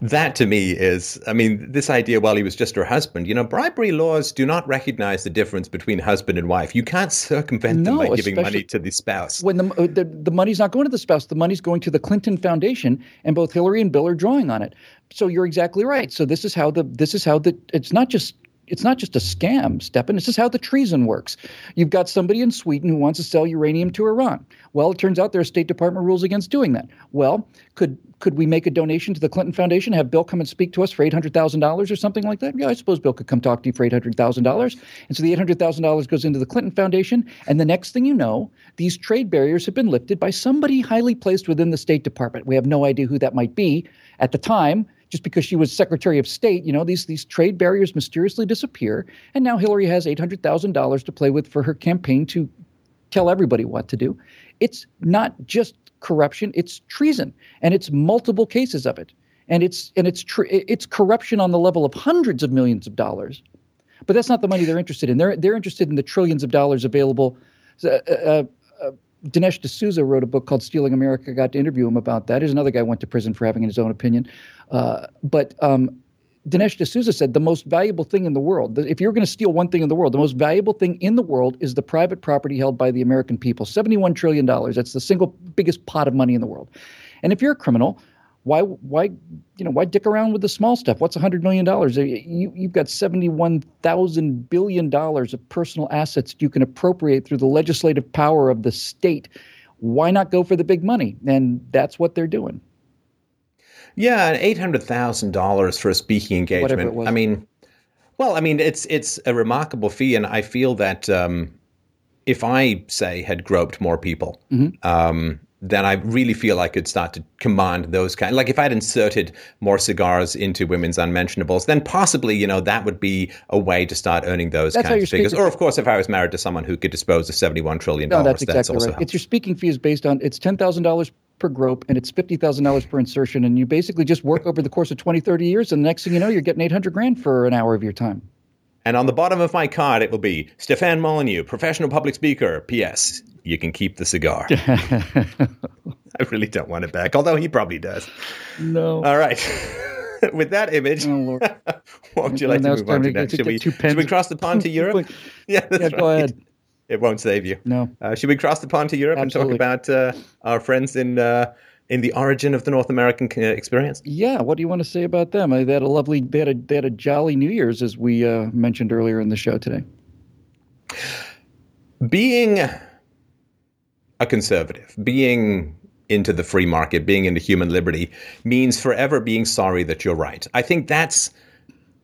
That to me is, I mean, this idea, while he was just her husband, you know, bribery laws do not recognize the difference between husband and wife. You can't circumvent no, them by giving money to the spouse. When the, uh, the, the money's not going to the spouse, the money's going to the Clinton Foundation, and both Hillary and Bill are drawing on it. So you're exactly right. So this is how the this is how the it's not just it's not just a scam, Stefan. This is how the treason works. You've got somebody in Sweden who wants to sell uranium to Iran. Well, it turns out there are State Department rules against doing that. Well, could could we make a donation to the Clinton Foundation, have Bill come and speak to us for eight hundred thousand dollars or something like that? Yeah, I suppose Bill could come talk to you for eight hundred thousand dollars. And so the eight hundred thousand dollars goes into the Clinton Foundation, and the next thing you know, these trade barriers have been lifted by somebody highly placed within the State Department. We have no idea who that might be at the time just because she was Secretary of State, you know, these these trade barriers mysteriously disappear, and now Hillary has eight hundred thousand dollars to play with for her campaign to tell everybody what to do. It's not just corruption; it's treason, and it's multiple cases of it, and it's and it's tr- it's corruption on the level of hundreds of millions of dollars. But that's not the money they're interested in. They're they're interested in the trillions of dollars available. Uh, uh, uh, Dinesh D'Souza wrote a book called Stealing America. I got to interview him about that. Here's another guy went to prison for having his own opinion. Uh, but um, Dinesh D'Souza said the most valuable thing in the world, if you're going to steal one thing in the world, the most valuable thing in the world is the private property held by the American people. $71 trillion. That's the single biggest pot of money in the world. And if you're a criminal, why why you know why dick around with the small stuff? What's $100 million you, you've got $71000 billion of personal assets you can appropriate through the legislative power of the state. Why not go for the big money? And that's what they're doing. Yeah, and eight hundred thousand dollars for a speaking engagement. I mean, well, I mean, it's it's a remarkable fee, and I feel that um, if I say had groped more people, mm-hmm. um, then I really feel I could start to command those kind. Like if I'd inserted more cigars into women's unmentionables, then possibly you know that would be a way to start earning those that's kinds of figures. Or of course, if I was married to someone who could dispose of seventy-one trillion dollars, no, that's exactly that's right. It's your speaking fee is based on it's ten thousand dollars per grope and it's $50,000 per insertion. And you basically just work over the course of 20, 30 years. And the next thing you know, you're getting 800 grand for an hour of your time. And on the bottom of my card, it will be Stefan Molyneux, professional public speaker. P.S. You can keep the cigar. I really don't want it back, although he probably does. No. All right. With that image, oh, what would you like to move on to next? Should we, should we cross the pond to Europe? yeah, yeah go right. ahead it won't save you. No. Uh, should we cross the pond to Europe Absolutely. and talk about uh, our friends in uh, in the origin of the North American uh, experience? Yeah. What do you want to say about them? They had a lovely, they had a, they had a jolly New Year's, as we uh, mentioned earlier in the show today. Being a conservative, being into the free market, being into human liberty, means forever being sorry that you're right. I think that's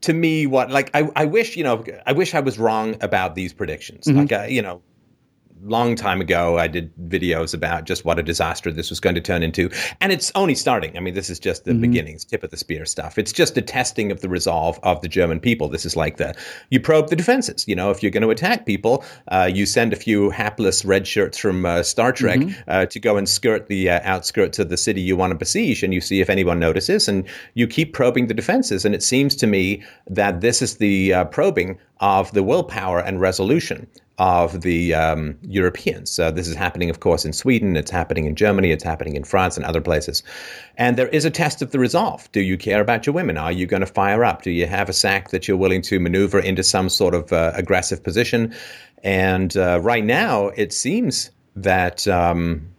to me what like I, I wish you know I wish I was wrong about these predictions. Mm-hmm. Like I, you know, long time ago, I did videos about just what a disaster this was going to turn into. And it's only starting. I mean, this is just the mm-hmm. beginnings, tip of the spear stuff. It's just a testing of the resolve of the German people. This is like the, you probe the defenses. You know, if you're going to attack people, uh, you send a few hapless red shirts from uh, Star Trek mm-hmm. uh, to go and skirt the uh, outskirts of the city you want to besiege, and you see if anyone notices, and you keep probing the defenses. And it seems to me that this is the uh, probing of the willpower and resolution of the um, Europeans. Uh, this is happening, of course, in Sweden. It's happening in Germany. It's happening in France and other places. And there is a test of the resolve. Do you care about your women? Are you going to fire up? Do you have a sack that you're willing to maneuver into some sort of uh, aggressive position? And uh, right now, it seems that. Um,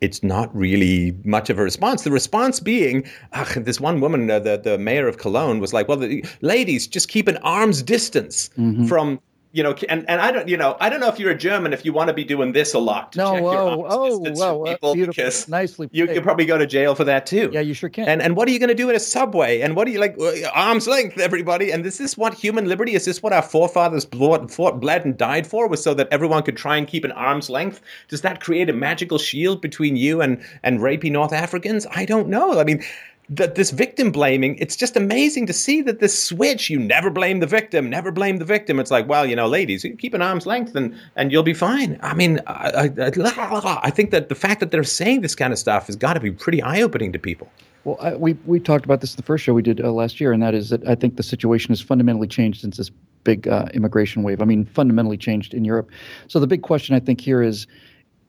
it's not really much of a response. The response being, ugh, this one woman, uh, the the mayor of Cologne, was like, "Well, the, ladies, just keep an arm's distance mm-hmm. from you know, and, and I don't, you know, I don't know if you're a German if you want to be doing this a lot. To no, check whoa, oh, wow, uh, people beautiful, nicely. You could probably go to jail for that too. Yeah, you sure can. And and what are you going to do in a subway? And what are you like? Uh, arm's length, everybody. And this is what human liberty is. This what our forefathers bled, fought, bled and died for was so that everyone could try and keep an arm's length. Does that create a magical shield between you and and rapey North Africans? I don't know. I mean that this victim blaming, it's just amazing to see that this switch, you never blame the victim, never blame the victim. It's like, well, you know, ladies, keep an arm's length and, and you'll be fine. I mean, I, I, I think that the fact that they're saying this kind of stuff has got to be pretty eye opening to people. Well, I, we, we talked about this the first show we did uh, last year, and that is that I think the situation has fundamentally changed since this big uh, immigration wave. I mean, fundamentally changed in Europe. So the big question I think here is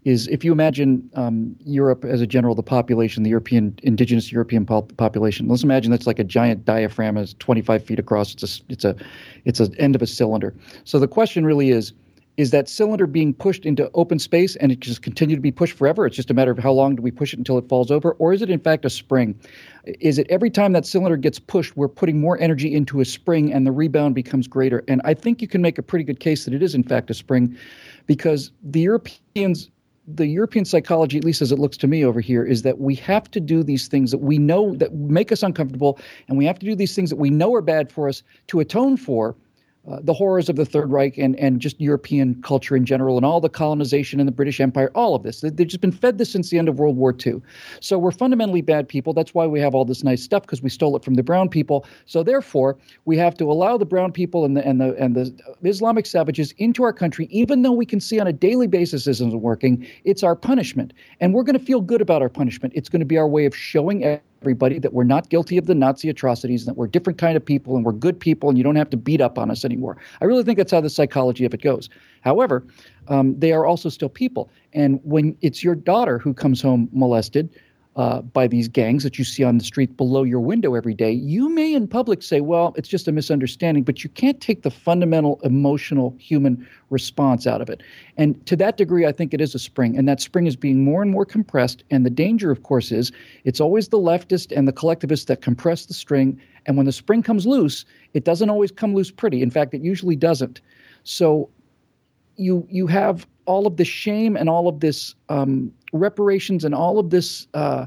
is if you imagine um, Europe as a general, the population, the European indigenous European pop- population. Let's imagine that's like a giant diaphragm, is 25 feet across. It's a it's a it's an end of a cylinder. So the question really is. Is that cylinder being pushed into open space and it just continue to be pushed forever? It's just a matter of how long do we push it until it falls over? Or is it in fact a spring? Is it every time that cylinder gets pushed, we're putting more energy into a spring and the rebound becomes greater? And I think you can make a pretty good case that it is in fact a spring because the Europeans the European psychology, at least as it looks to me over here, is that we have to do these things that we know that make us uncomfortable, and we have to do these things that we know are bad for us to atone for uh, the horrors of the Third Reich and, and just European culture in general and all the colonization in the British Empire, all of this. They've just been fed this since the end of World War II. So we're fundamentally bad people. That's why we have all this nice stuff because we stole it from the brown people. So therefore, we have to allow the brown people and the and the and the Islamic savages into our country, even though we can see on a daily basis isn't working. It's our punishment, and we're going to feel good about our punishment. It's going to be our way of showing everybody that we're not guilty of the Nazi atrocities, that we're different kind of people, and we're good people, and you don't have to beat up on us anymore. I really think that's how the psychology of it goes. However, um, they are also still people, and when it's your daughter who comes home molested, uh, by these gangs that you see on the street below your window every day, you may in public say, well, it's just a misunderstanding, but you can't take the fundamental emotional human response out of it. And to that degree, I think it is a spring, and that spring is being more and more compressed. And the danger, of course, is it's always the leftist and the collectivists that compress the string. And when the spring comes loose, it doesn't always come loose pretty. In fact, it usually doesn't. So you you have all of the shame and all of this um, reparations and all of this uh,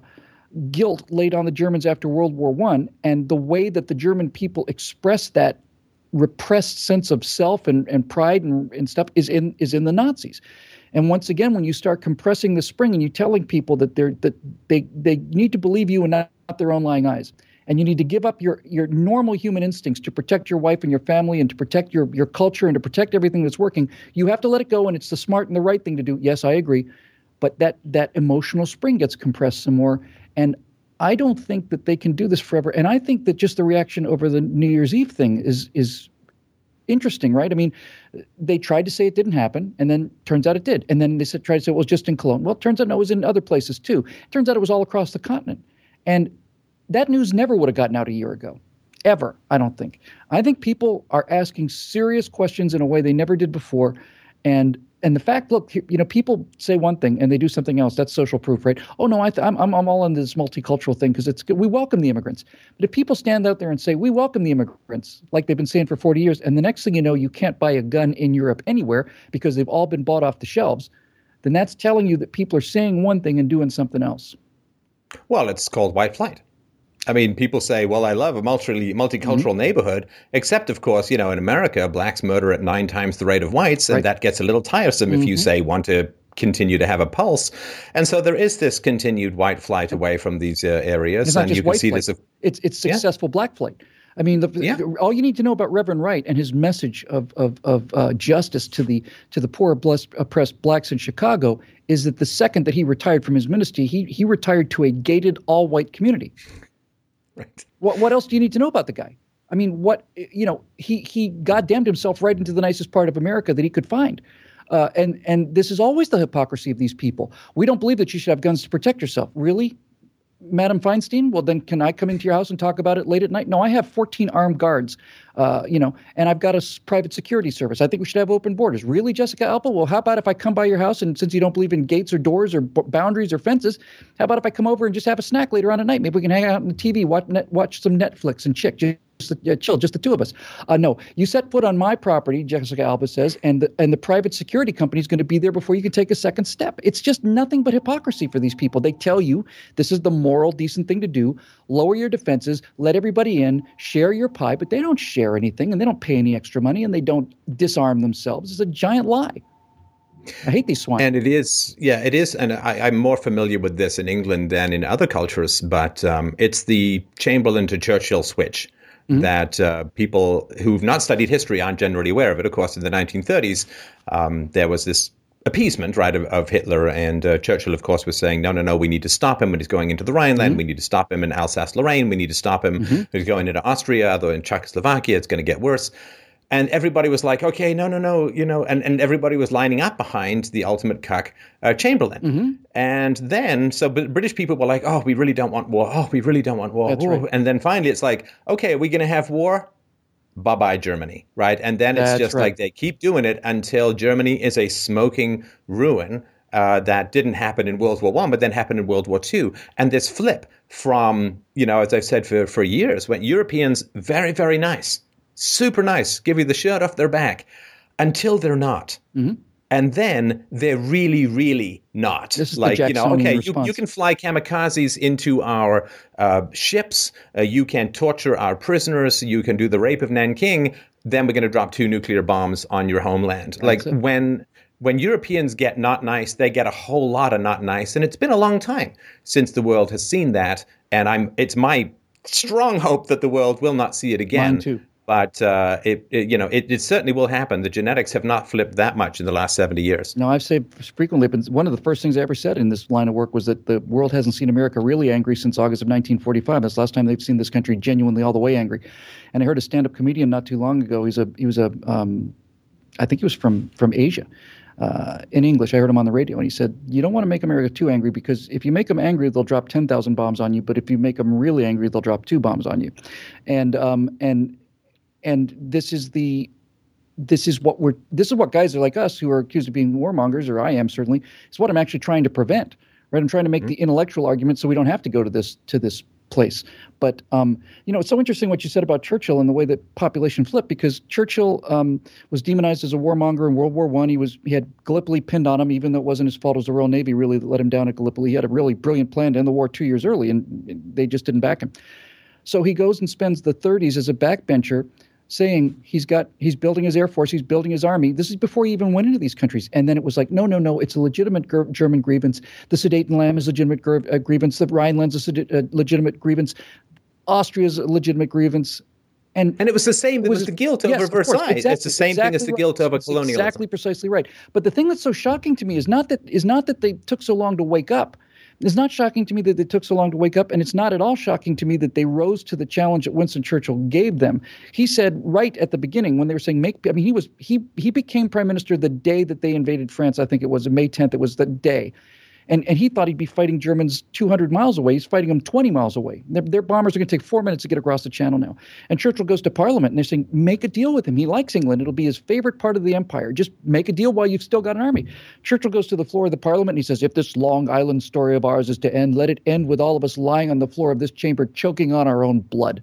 guilt laid on the Germans after World War One, and the way that the German people expressed that repressed sense of self and, and pride and, and stuff is in is in the Nazis. And once again, when you start compressing the spring and you're telling people that they're that they they need to believe you and not, not their own lying eyes, and you need to give up your your normal human instincts to protect your wife and your family and to protect your your culture and to protect everything that's working, you have to let it go, and it's the smart and the right thing to do. Yes, I agree but that that emotional spring gets compressed some more and I don't think that they can do this forever. And I think that just the reaction over the New Year's Eve thing is is interesting, right? I mean, they tried to say it didn't happen, and then turns out it did. And then they said, tried to say it was just in Cologne. Well, turns out no, it was in other places too. It turns out it was all across the continent. And that news never would have gotten out a year ago. Ever, I don't think. I think people are asking serious questions in a way they never did before. And and the fact, look, you know, people say one thing and they do something else. That's social proof, right? Oh no, I am I'm I'm all in this multicultural thing because it's good. We welcome the immigrants. But if people stand out there and say we welcome the immigrants, like they've been saying for 40 years, and the next thing you know, you can't buy a gun in Europe anywhere because they've all been bought off the shelves, then that's telling you that people are saying one thing and doing something else. Well, it's called white flight. I mean, people say, well, I love a multi- multicultural mm-hmm. neighborhood, except, of course, you know, in America, blacks murder at nine times the rate of whites, and right. that gets a little tiresome mm-hmm. if you mm-hmm. say want to continue to have a pulse. And so there is this continued white flight away from these uh, areas. and you can see flight. this. It's, it's successful yeah. black flight. I mean, the, yeah. the, all you need to know about Reverend Wright and his message of of, of uh, justice to the to the poor, blessed, oppressed blacks in Chicago is that the second that he retired from his ministry, he he retired to a gated all white community. Right. What what else do you need to know about the guy? I mean, what you know, he he goddamned himself right into the nicest part of America that he could find. Uh, and and this is always the hypocrisy of these people. We don't believe that you should have guns to protect yourself. Really? Madam Feinstein, well, then can I come into your house and talk about it late at night? No, I have 14 armed guards, uh, you know, and I've got a private security service. I think we should have open borders. Really, Jessica Alba? Well, how about if I come by your house and since you don't believe in gates or doors or b- boundaries or fences, how about if I come over and just have a snack later on at night? Maybe we can hang out on the TV, watch, net, watch some Netflix and chick. Chill, just the two of us. Uh, no, you set foot on my property, Jessica Alba says, and the, and the private security company is going to be there before you can take a second step. It's just nothing but hypocrisy for these people. They tell you this is the moral, decent thing to do. Lower your defenses, let everybody in, share your pie, but they don't share anything, and they don't pay any extra money, and they don't disarm themselves. It's a giant lie. I hate these swine. And it is, yeah, it is. And I, am more familiar with this in England than in other cultures, but um, it's the Chamberlain to Churchill switch. Mm-hmm. That uh, people who've not studied history aren't generally aware of it. Of course, in the 1930s, um, there was this appeasement, right, of, of Hitler. And uh, Churchill, of course, was saying, no, no, no, we need to stop him when he's going into the Rhineland. Mm-hmm. We need to stop him in Alsace Lorraine. We need to stop him mm-hmm. when he's going into Austria, although in Czechoslovakia, it's going to get worse and everybody was like, okay, no, no, no, you know, and, and everybody was lining up behind the ultimate cuck, uh, Chamberlain. Mm-hmm. And then, so British people were like, oh, we really don't want war. Oh, we really don't want war. Right. And then finally, it's like, okay, are we going to have war? Bye bye, Germany, right? And then it's That's just right. like they keep doing it until Germany is a smoking ruin. Uh, that didn't happen in World War One, but then happened in World War Two. And this flip from, you know, as I've said for, for years, when Europeans very, very nice super nice, give you the shirt off their back until they're not. Mm-hmm. And then they're really, really not. This is like, you know, okay, you, you, can fly kamikazes into our uh, ships. Uh, you can torture our prisoners. You can do the rape of Nanking. Then we're going to drop two nuclear bombs on your homeland. That's like it. when when Europeans get not nice, they get a whole lot of not nice, and it's been a long time since the world has seen that. And I'm it's my strong hope that the world will not see it again. But uh, it, it, you know it, it, certainly will happen. The genetics have not flipped that much in the last seventy years. No, I've said frequently, but one of the first things I ever said in this line of work was that the world hasn't seen America really angry since August of 1945. That's the last time they've seen this country genuinely all the way angry. And I heard a stand-up comedian not too long ago. He's a he was a um, I think he was from from Asia. Uh, in English. I heard him on the radio, and he said, "You don't want to make America too angry because if you make them angry, they'll drop ten thousand bombs on you. But if you make them really angry, they'll drop two bombs on you." And um, and and this is the this is what we're this is what guys are like us who are accused of being warmongers or I am certainly is what I'm actually trying to prevent right? I'm trying to make mm-hmm. the intellectual argument so we don't have to go to this to this place. But um, you know it's so interesting what you said about Churchill and the way that population flipped because Churchill um, was demonized as a warmonger in World War One. He was he had Gallipoli pinned on him even though it wasn't his fault it was the Royal Navy really that let him down at Gallipoli. He had a really brilliant plan to end the war two years early and they just didn't back him. So he goes and spends the 30s as a backbencher saying he's got he's building his air force, he's building his army. This is before he even went into these countries. And then it was like, no, no, no, it's a legitimate gr- German grievance. The Sudetenland is a legitimate gr- uh, grievance. The Rhineland's a sed- uh, legitimate grievance. Austria's a legitimate grievance. And, and it was the same. It was, was the guilt over yes, Versailles. Exactly, it's the same exactly thing as the guilt right. over colonialism. Exactly, precisely right. But the thing that's so shocking to me is not that is not that they took so long to wake up. It's not shocking to me that it took so long to wake up, and it's not at all shocking to me that they rose to the challenge that Winston Churchill gave them. He said right at the beginning when they were saying make. I mean, he was he he became prime minister the day that they invaded France. I think it was May 10th. It was the day, and, and he thought he'd be fighting Germans 200 miles away. He's fighting them 20 miles away. Their, their bombers are going to take four minutes to get across the channel now. And Churchill goes to Parliament and they're saying, make a deal with him. He likes England. It'll be his favorite part of the empire. Just make a deal while you've still got an army. Churchill goes to the floor of the Parliament and he says, if this Long Island story of ours is to end, let it end with all of us lying on the floor of this chamber, choking on our own blood.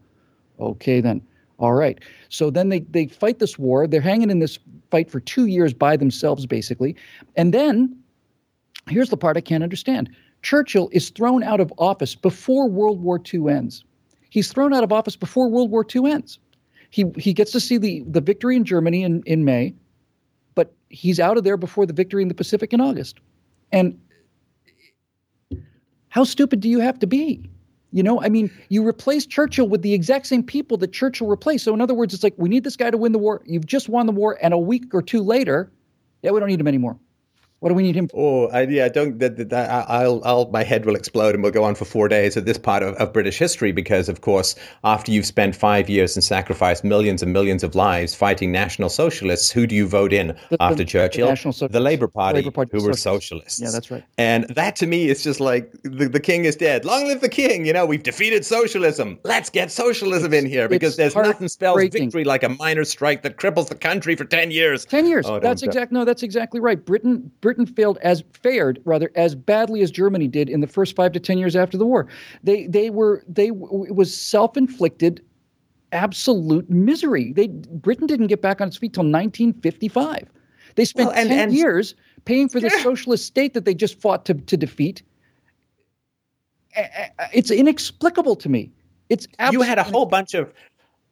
Okay, then. All right. So then they, they fight this war. They're hanging in this fight for two years by themselves, basically. And then Here's the part I can't understand Churchill is thrown out of office before World War II ends. He's thrown out of office before World War II ends. He, he gets to see the, the victory in Germany in, in May, but he's out of there before the victory in the Pacific in August. And how stupid do you have to be? You know, I mean, you replace Churchill with the exact same people that Churchill replaced. So, in other words, it's like we need this guy to win the war. You've just won the war, and a week or two later, yeah, we don't need him anymore. What do we need him for? Oh, I, yeah, don't. That, that, I'll, I'll, my head will explode, and we'll go on for four days at this part of, of, British history because, of course, after you've spent five years and sacrificed millions and millions of lives fighting National Socialists, who do you vote in the, after the, Churchill? The, the Labour Party, Labour Party, who were socialists. Yeah, that's right. And that to me is just like the, the king is dead. Long live the king! You know, we've defeated socialism. Let's get socialism in here because there's nothing spells victory like a miners' strike that cripples the country for ten years. Ten years. Oh, that's exactly no. That's exactly right. Britain, Britain failed as fared rather as badly as Germany did in the first five to ten years after the war. They they were they it was self inflicted absolute misery. They Britain didn't get back on its feet till 1955. They spent well, and, 10 and, years paying for the yeah. socialist state that they just fought to, to defeat. It's inexplicable to me. It's you had a whole bunch of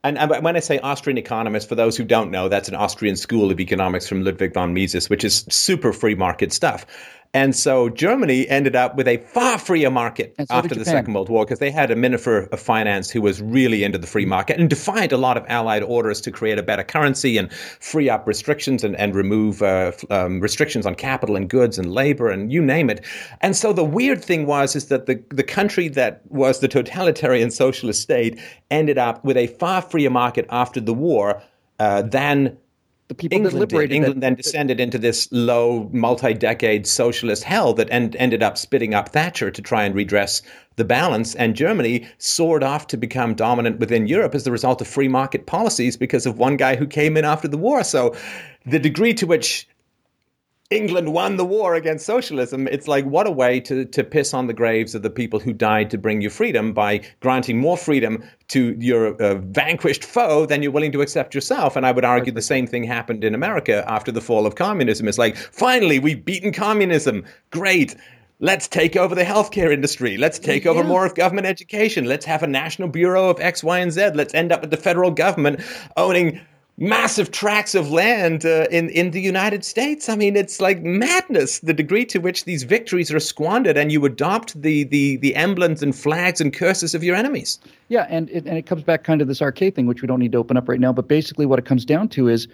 and, and, when I say Austrian economist, for those who don't know, that's an Austrian school of economics from Ludwig von Mises, which is super free market stuff. And so Germany ended up with a far freer market so after the Second World War because they had a minister of finance who was really into the free market and defied a lot of Allied orders to create a better currency and free up restrictions and, and remove uh, um, restrictions on capital and goods and labor and you name it. And so the weird thing was is that the, the country that was the totalitarian socialist state ended up with a far freer market after the war uh, than the people England that liberated did. England that, then descended into this low, multi-decade socialist hell that en- ended up spitting up Thatcher to try and redress the balance. And Germany soared off to become dominant within Europe as the result of free market policies because of one guy who came in after the war. So, the degree to which England won the war against socialism. It's like, what a way to, to piss on the graves of the people who died to bring you freedom by granting more freedom to your uh, vanquished foe than you're willing to accept yourself. And I would argue the same thing happened in America after the fall of communism. It's like, finally, we've beaten communism. Great. Let's take over the healthcare industry. Let's take over more of government education. Let's have a national bureau of X, Y, and Z. Let's end up with the federal government owning massive tracts of land uh, in in the United States. I mean, it's like madness the degree to which these victories are squandered, and you adopt the the the emblems and flags and curses of your enemies. Yeah, and it, and it comes back kind of this arcade thing, which we don't need to open up right now. But basically, what it comes down to is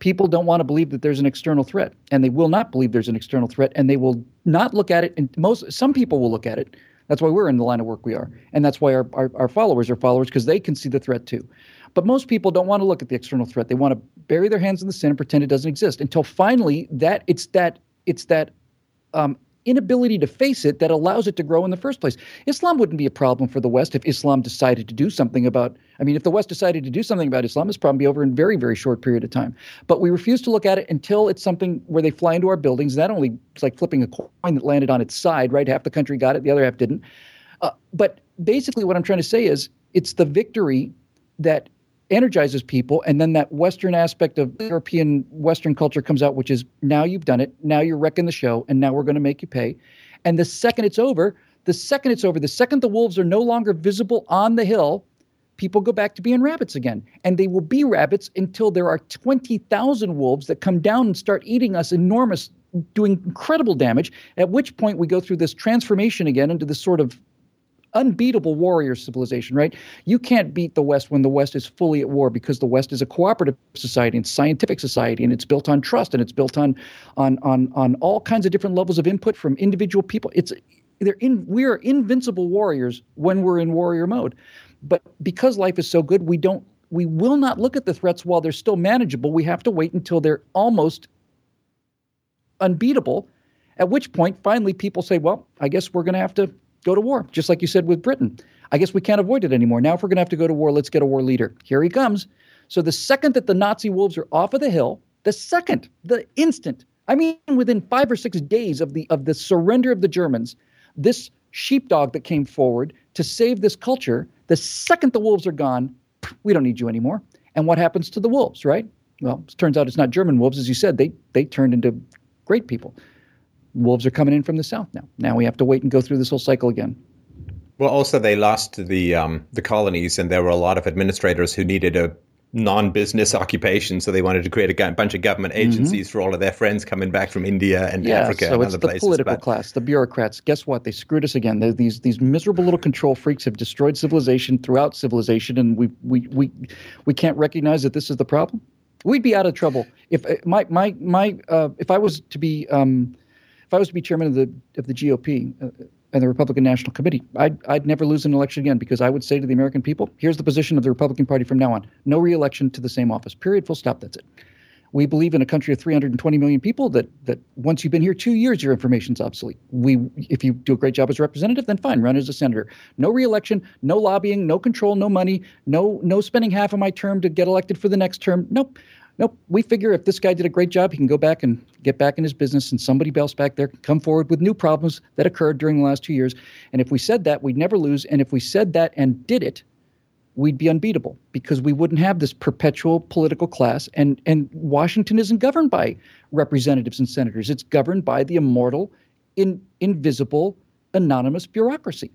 people don't want to believe that there's an external threat, and they will not believe there's an external threat, and they will not look at it. And most some people will look at it. That's why we're in the line of work we are, and that's why our, our, our followers are followers because they can see the threat too. But most people don't want to look at the external threat. They want to bury their hands in the sand and pretend it doesn't exist until finally that it's that it's that um, inability to face it that allows it to grow in the first place. Islam wouldn't be a problem for the West if Islam decided to do something about. I mean, if the West decided to do something about Islam, this problem be over in a very, very short period of time. But we refuse to look at it until it's something where they fly into our buildings. That only it's like flipping a coin that landed on its side. Right, half the country got it, the other half didn't. Uh, but basically, what I'm trying to say is, it's the victory that energizes people and then that western aspect of european western culture comes out which is now you've done it now you're wrecking the show and now we're going to make you pay. And the second it's over the second it's over the second the wolves are no longer visible on the hill people go back to being rabbits again. And they will be rabbits until there are 20,000 wolves that come down and start eating us enormous doing incredible damage at which point we go through this transformation again into this sort of unbeatable warrior civilization, right? You can't beat the West when the West is fully at war because the West is a cooperative society and scientific society, and it's built on trust and it's built on on on on all kinds of different levels of input from individual people. It's they're in we are invincible warriors when we're in warrior mode. But because life is so good, we don't we will not look at the threats while they're still manageable. We have to wait until they're almost unbeatable. At which point, finally, people say, well, I guess we're going to have to go to war, just like you said with Britain. I guess we can't avoid it anymore. Now, if we're going to have to go to war, let's get a war leader. Here he comes. So the second that the Nazi wolves are off of the hill, the second, the instant, I mean, within five or six days of the of the surrender of the Germans, this sheepdog that came forward to save this culture, the second the wolves are gone, we don't need you anymore. And what happens to the wolves, right? Well, it turns out it's not German wolves, as you said. They they turned into great people wolves are coming in from the south now. Now we have to wait and go through this whole cycle again. Well, also they lost the um, the colonies, and there were a lot of administrators who needed a non-business occupation, so they wanted to create a bunch of government mm-hmm. agencies mm-hmm. for all of their friends coming back from India and yeah, Africa so and it's other the places. political but, class, the bureaucrats. Guess what? They screwed us again. They're these these miserable little control freaks have destroyed civilization throughout civilization, and we we we we can't recognize that this is the problem. We'd be out of trouble if uh, my my my uh, if I was to be. Um, if I was to be chairman of the of the GOP uh, and the Republican National Committee, I'd I'd never lose an election again because I would say to the American people, here's the position of the Republican Party from now on: no reelection to the same office. Period. Full stop. That's it. We believe in a country of 320 million people that that once you've been here two years, your information's obsolete. We, if you do a great job as a representative, then fine, run as a senator. No reelection, no lobbying, no control, no money, no no spending half of my term to get elected for the next term. Nope. Nope. We figure if this guy did a great job, he can go back and get back in his business, and somebody else back there can come forward with new problems that occurred during the last two years. And if we said that, we'd never lose. And if we said that and did it, we'd be unbeatable because we wouldn't have this perpetual political class. And, and Washington isn't governed by representatives and senators, it's governed by the immortal, in, invisible, anonymous bureaucracy.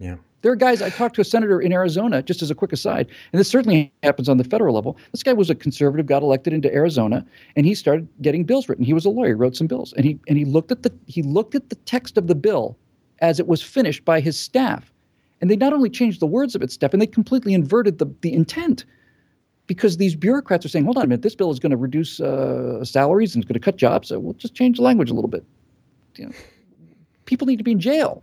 Yeah. There are guys, I talked to a senator in Arizona, just as a quick aside, and this certainly happens on the federal level. This guy was a conservative, got elected into Arizona, and he started getting bills written. He was a lawyer, wrote some bills, and he and he looked at the he looked at the text of the bill as it was finished by his staff. And they not only changed the words of it, Steph, and they completely inverted the, the intent. Because these bureaucrats are saying, hold on a minute, this bill is going to reduce uh, salaries and it's going to cut jobs. So we'll just change the language a little bit. You know, people need to be in jail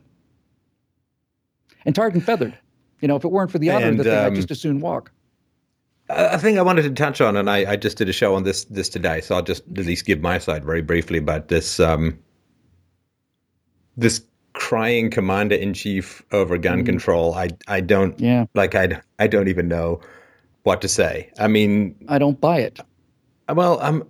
and tarred and feathered. You know, if it weren't for the other, and, the thing, um, I'd just as soon walk. I think I wanted to touch on, and I, I, just did a show on this this today, so I'll just at least give my side very briefly about this um, this crying commander in chief over gun mm. control. I I don't yeah. like I I don't even know what to say. I mean, I don't buy it. Well, um,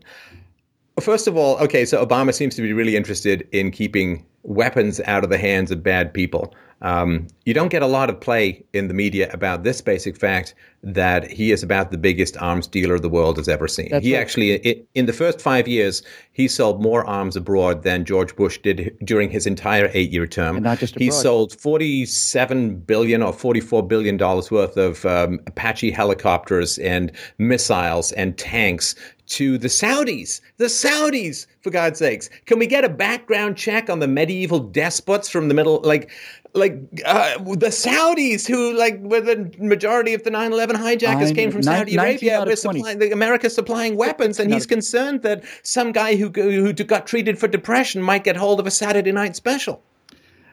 first of all, okay, so Obama seems to be really interested in keeping weapons out of the hands of bad people. Um, you don't get a lot of play in the media about this basic fact that he is about the biggest arms dealer the world has ever seen. That's he right. actually, it, in the first five years, he sold more arms abroad than George Bush did during his entire eight-year term. And not just abroad. He sold forty-seven billion or forty-four billion dollars worth of um, Apache helicopters and missiles and tanks to the Saudis. The Saudis, for God's sakes. Can we get a background check on the medieval despots from the middle? Like, like uh, the Saudis, who like were the majority of the 9/11 hijackers, came from Saudi Arabia. We're supplying the America supplying weapons, and he's concerned that some guy who who got treated for depression might get hold of a Saturday night special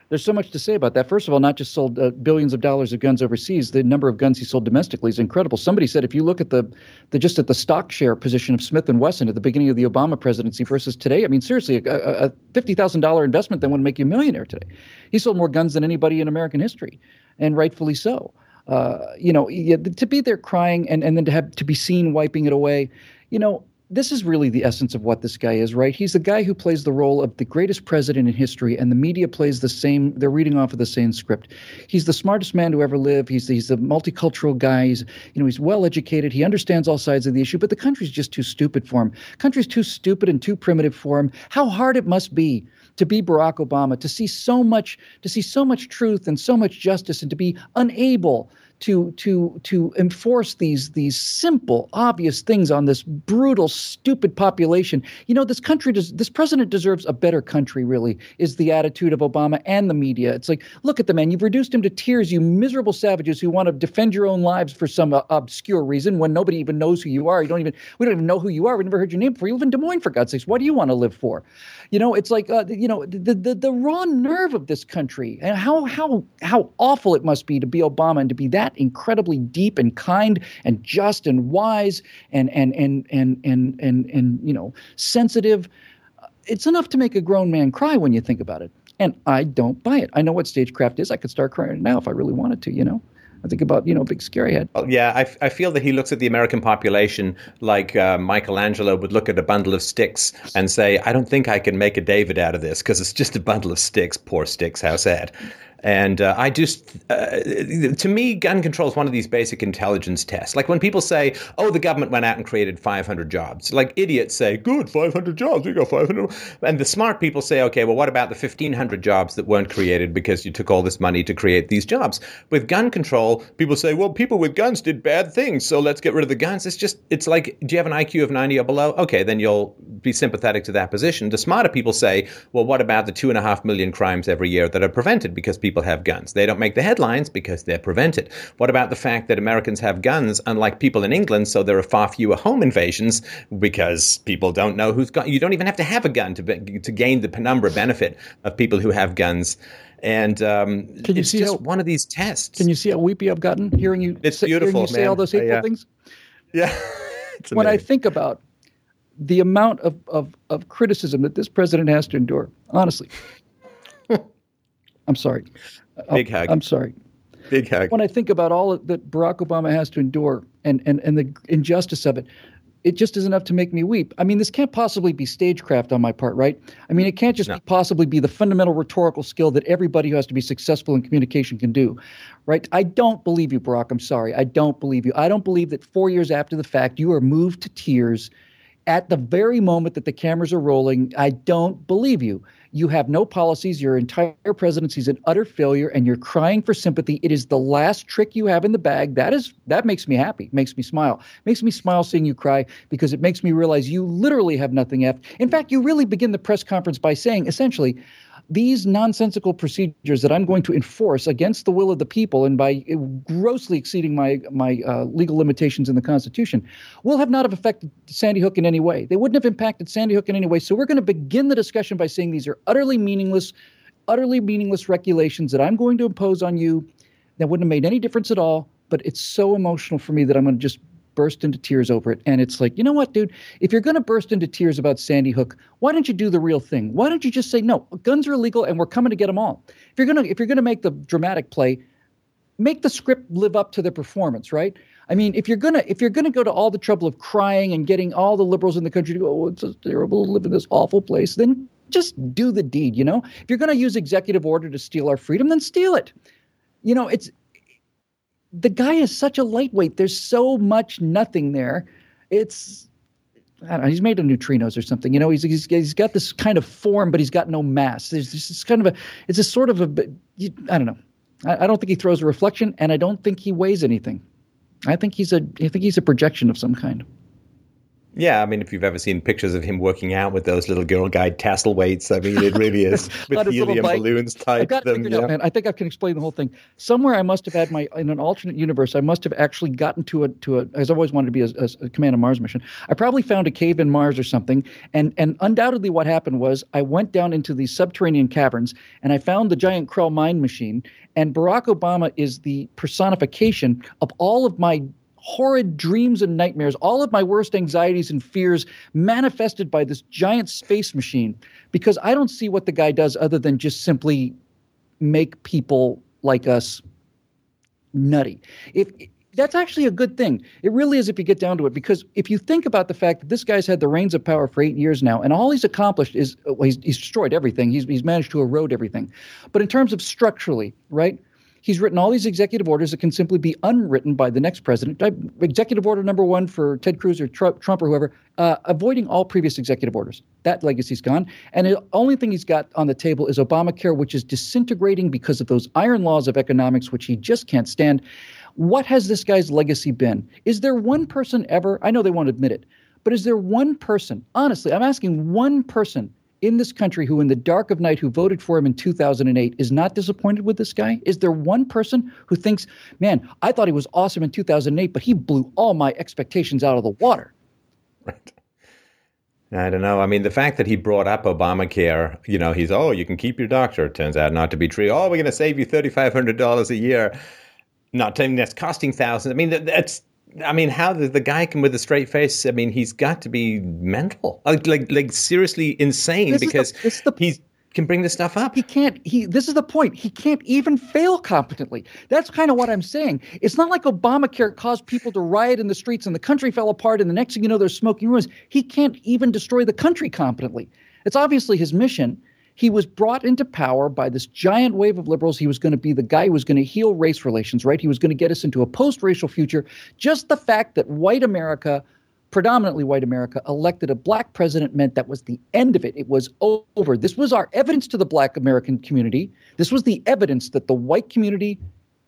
there's so much to say about that. First of all, not just sold uh, billions of dollars of guns overseas, the number of guns he sold domestically is incredible. Somebody said if you look at the, the just at the stock share position of Smith and Wesson at the beginning of the Obama presidency versus today, I mean seriously, a, a fifty thousand dollar investment that would make you a millionaire today. He sold more guns than anybody in American history, and rightfully so. Uh, you know, to be there crying and, and then to have to be seen wiping it away, you know, this is really the essence of what this guy is, right? He's the guy who plays the role of the greatest president in history, and the media plays the same. They're reading off of the same script. He's the smartest man to ever live. He's he's a multicultural guy. He's you know he's well educated. He understands all sides of the issue, but the country's just too stupid for him. Country's too stupid and too primitive for him. How hard it must be to be Barack Obama, to see so much, to see so much truth and so much justice, and to be unable to to to enforce these these simple obvious things on this brutal stupid population. You know this country does this president deserves a better country really is the attitude of obama and the media. It's like look at the man. You've reduced him to tears you miserable savages who want to defend your own lives for some uh, obscure reason when nobody even knows who you are. You don't even we don't even know who you are. We never heard your name before. You live in des moines for god's sakes. What do you want to live for? You know it's like uh, you know the, the the raw nerve of this country and how how how awful it must be to be obama and to be that that incredibly deep and kind and just and wise and and and and and and, and you know sensitive it's enough to make a grown man cry when you think about it and i don't buy it i know what stagecraft is i could start crying now if i really wanted to you know I think about you know big scary head. Yeah, I, I feel that he looks at the American population like uh, Michelangelo would look at a bundle of sticks and say, "I don't think I can make a David out of this because it's just a bundle of sticks." Poor sticks, how sad. And uh, I just, uh, to me, gun control is one of these basic intelligence tests. Like when people say, oh, the government went out and created 500 jobs, like idiots say, good, 500 jobs, we got 500. And the smart people say, okay, well, what about the 1,500 jobs that weren't created because you took all this money to create these jobs? With gun control, people say, well, people with guns did bad things, so let's get rid of the guns. It's just, it's like, do you have an IQ of 90 or below? Okay, then you'll be sympathetic to that position. The smarter people say, well, what about the two and a half million crimes every year that are prevented because people have guns. They don't make the headlines because they're prevented. What about the fact that Americans have guns, unlike people in England, so there are far fewer home invasions because people don't know who's got. You don't even have to have a gun to be, to gain the penumbra benefit of people who have guns. And um, can you see how, one of these tests. Can you see how weepy I've gotten hearing you? It's say, beautiful. you say all those hateful uh, yeah. things. Yeah. when I think about the amount of, of, of criticism that this president has to endure, honestly, I'm sorry. Uh, Big hug. I'm sorry. Big hug. When I think about all that Barack Obama has to endure and, and, and the injustice of it, it just is enough to make me weep. I mean, this can't possibly be stagecraft on my part, right? I mean, it can't just no. possibly be the fundamental rhetorical skill that everybody who has to be successful in communication can do, right? I don't believe you, Barack. I'm sorry. I don't believe you. I don't believe that four years after the fact, you are moved to tears at the very moment that the cameras are rolling. I don't believe you. You have no policies. Your entire presidency is an utter failure, and you're crying for sympathy. It is the last trick you have in the bag. That is that makes me happy. Makes me smile. Makes me smile seeing you cry because it makes me realize you literally have nothing left. In fact, you really begin the press conference by saying essentially, these nonsensical procedures that I'm going to enforce against the will of the people and by grossly exceeding my my uh, legal limitations in the Constitution will have not have affected Sandy Hook in any way. They wouldn't have impacted Sandy Hook in any way. So we're going to begin the discussion by saying these are utterly meaningless, utterly meaningless regulations that I'm going to impose on you that wouldn't have made any difference at all. But it's so emotional for me that I'm going to just burst into tears over it. And it's like, you know what, dude? If you're going to burst into tears about Sandy Hook, why don't you do the real thing? Why don't you just say, no, guns are illegal and we're coming to get them all? If you're going to if you're going to make the dramatic play, make the script live up to the performance, right? I mean, if you're gonna if you're gonna go to all the trouble of crying and getting all the liberals in the country to go, oh, it's so terrible to live in this awful place, then just do the deed. You know, if you're gonna use executive order to steal our freedom, then steal it. You know, it's the guy is such a lightweight. There's so much nothing there. It's I don't know, he's made of neutrinos or something. You know, he's, he's he's got this kind of form, but he's got no mass. There's this kind of a it's a sort of a I don't know. I, I don't think he throws a reflection, and I don't think he weighs anything. I think he's a I think he's a projection of some kind. Yeah, I mean, if you've ever seen pictures of him working out with those little Girl Guide tassel weights, I mean, it really is with helium balloons tied to them. Yeah. Out, man. I think I can explain the whole thing. Somewhere I must have had my in an alternate universe. I must have actually gotten to a to a. As I always wanted to be a, a, a command of Mars mission. I probably found a cave in Mars or something, and and undoubtedly what happened was I went down into these subterranean caverns and I found the giant Krell mine machine. And Barack Obama is the personification of all of my horrid dreams and nightmares, all of my worst anxieties and fears manifested by this giant space machine because I don't see what the guy does other than just simply make people like us nutty. If that's actually a good thing. It really is if you get down to it. Because if you think about the fact that this guy's had the reins of power for eight years now, and all he's accomplished is well, he's, he's destroyed everything. He's, he's managed to erode everything. But in terms of structurally, right? He's written all these executive orders that can simply be unwritten by the next president. Executive order number one for Ted Cruz or Trump, or whoever, uh, avoiding all previous executive orders. That legacy's gone. And the only thing he's got on the table is Obamacare, which is disintegrating because of those iron laws of economics, which he just can't stand. What has this guy's legacy been? Is there one person ever, I know they won't admit it, but is there one person, honestly, I'm asking one person in this country who, in the dark of night, who voted for him in 2008 is not disappointed with this guy? Is there one person who thinks, man, I thought he was awesome in 2008, but he blew all my expectations out of the water? Right. I don't know. I mean, the fact that he brought up Obamacare, you know, he's, oh, you can keep your doctor. It turns out not to be true. Oh, we're going to save you $3,500 a year. Not telling that's costing thousands. I mean, that's I mean, how the, the guy can with a straight face? I mean, he's got to be mental, like like, like seriously insane this because the, the, he can bring this stuff up. He can't. He. This is the point. He can't even fail competently. That's kind of what I'm saying. It's not like Obamacare caused people to riot in the streets and the country fell apart, and the next thing you know, there's smoking ruins. He can't even destroy the country competently. It's obviously his mission he was brought into power by this giant wave of liberals. He was going to be the guy who was going to heal race relations, right? He was going to get us into a post racial future. Just the fact that white America, predominantly white America, elected a black president meant that was the end of it. It was over. This was our evidence to the black American community. This was the evidence that the white community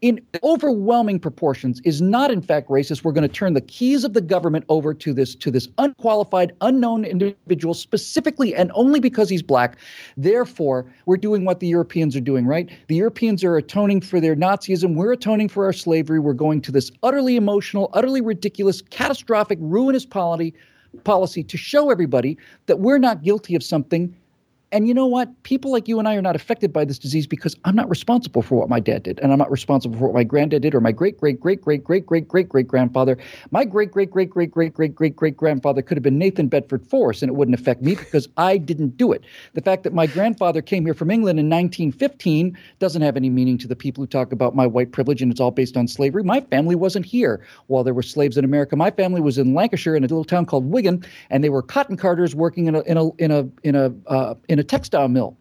in overwhelming proportions is not in fact racist. We're going to turn the keys of the government over to this to this unqualified unknown individual specifically and only because he's black. Therefore we're doing what the europeans are doing right? The europeans are atoning for their nazism. We're atoning for our slavery. We're going to this utterly emotional utterly ridiculous catastrophic ruinous policy policy to show everybody that we're not guilty of something And you know what? People like you and I are not affected by this disease because I'm not responsible for what my dad did, and I'm not responsible for what my granddad did, or my great great great great great great great great grandfather. My great great great great great great great great grandfather could have been Nathan Bedford Forrest, and it wouldn't affect me because I didn't do it. The fact that my grandfather came here from England in 1915 doesn't have any meaning to the people who talk about my white privilege and it's all based on slavery. My family wasn't here while there were slaves in America. My family was in Lancashire in a little town called Wigan, and they were cotton carters working in a in a in a in a uh, in a textile mill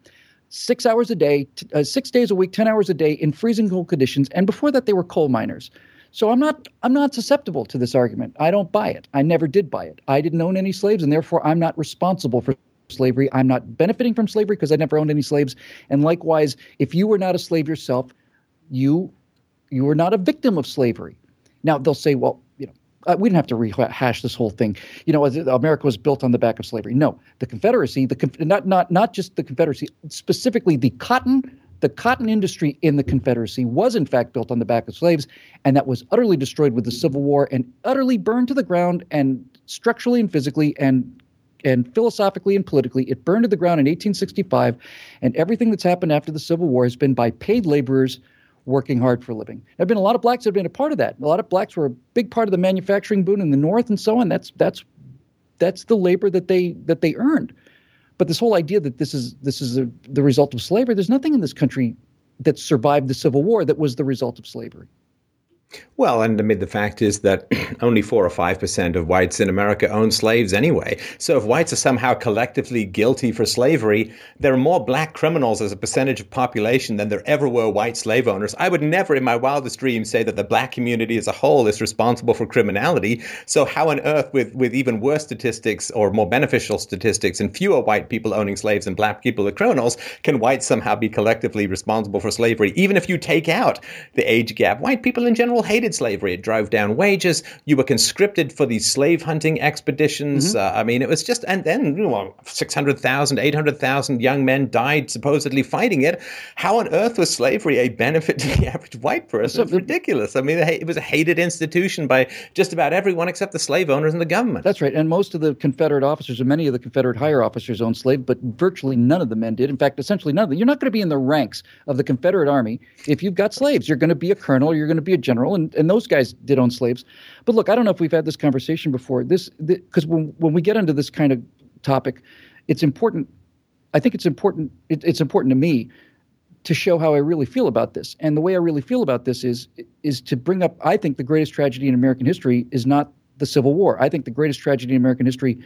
six hours a day, t- uh, six days a week, 10 hours a day in freezing cold conditions. And before that, they were coal miners. So I'm not I'm not susceptible to this argument. I don't buy it. I never did buy it. I didn't own any slaves, and therefore I'm not responsible for slavery. I'm not benefiting from slavery because I never owned any slaves. And likewise, if you were not a slave yourself, you you were not a victim of slavery. Now they'll say, well, uh, we didn't have to rehash this whole thing. You know, America was built on the back of slavery. No, the Confederacy, the not not not just the Confederacy, specifically the cotton the cotton industry in the Confederacy was in fact built on the back of slaves, and that was utterly destroyed with the Civil War and utterly burned to the ground and structurally and physically and and philosophically and politically, it burned to the ground in 1865. And everything that's happened after the Civil War has been by paid laborers working hard for a living. There have been a lot of blacks that have been a part of that. A lot of blacks were a big part of the manufacturing boom in the North and so on. That's that's that's the labor that they that they earned. But this whole idea that this is this is a, the result of slavery, there's nothing in this country that survived the Civil War that was the result of slavery. Well, and I mean, the fact is that only four or five percent of whites in America own slaves anyway. So if whites are somehow collectively guilty for slavery, there are more black criminals as a percentage of population than there ever were white slave owners. I would never in my wildest dreams say that the black community as a whole is responsible for criminality. So how on earth, with, with even worse statistics or more beneficial statistics and fewer white people owning slaves and black people are criminals, can whites somehow be collectively responsible for slavery? Even if you take out the age gap, white people in general hated slavery. It drove down wages. You were conscripted for these slave hunting expeditions. Mm-hmm. Uh, I mean, it was just, and then you know, 600,000, 800,000 young men died supposedly fighting it. How on earth was slavery a benefit to the average white person? It's ridiculous. I mean, it was a hated institution by just about everyone except the slave owners and the government. That's right. And most of the Confederate officers, and many of the Confederate higher officers owned slaves, but virtually none of the men did. In fact, essentially none of them. You're not going to be in the ranks of the Confederate Army if you've got slaves. You're going to be a colonel, you're going to be a general, and, and those guys did own slaves. But look, I don't know if we've had this conversation before. This because when when we get into this kind of topic, it's important. I think it's important. It, it's important to me to show how I really feel about this. And the way I really feel about this is is to bring up. I think the greatest tragedy in American history is not the Civil War. I think the greatest tragedy in American history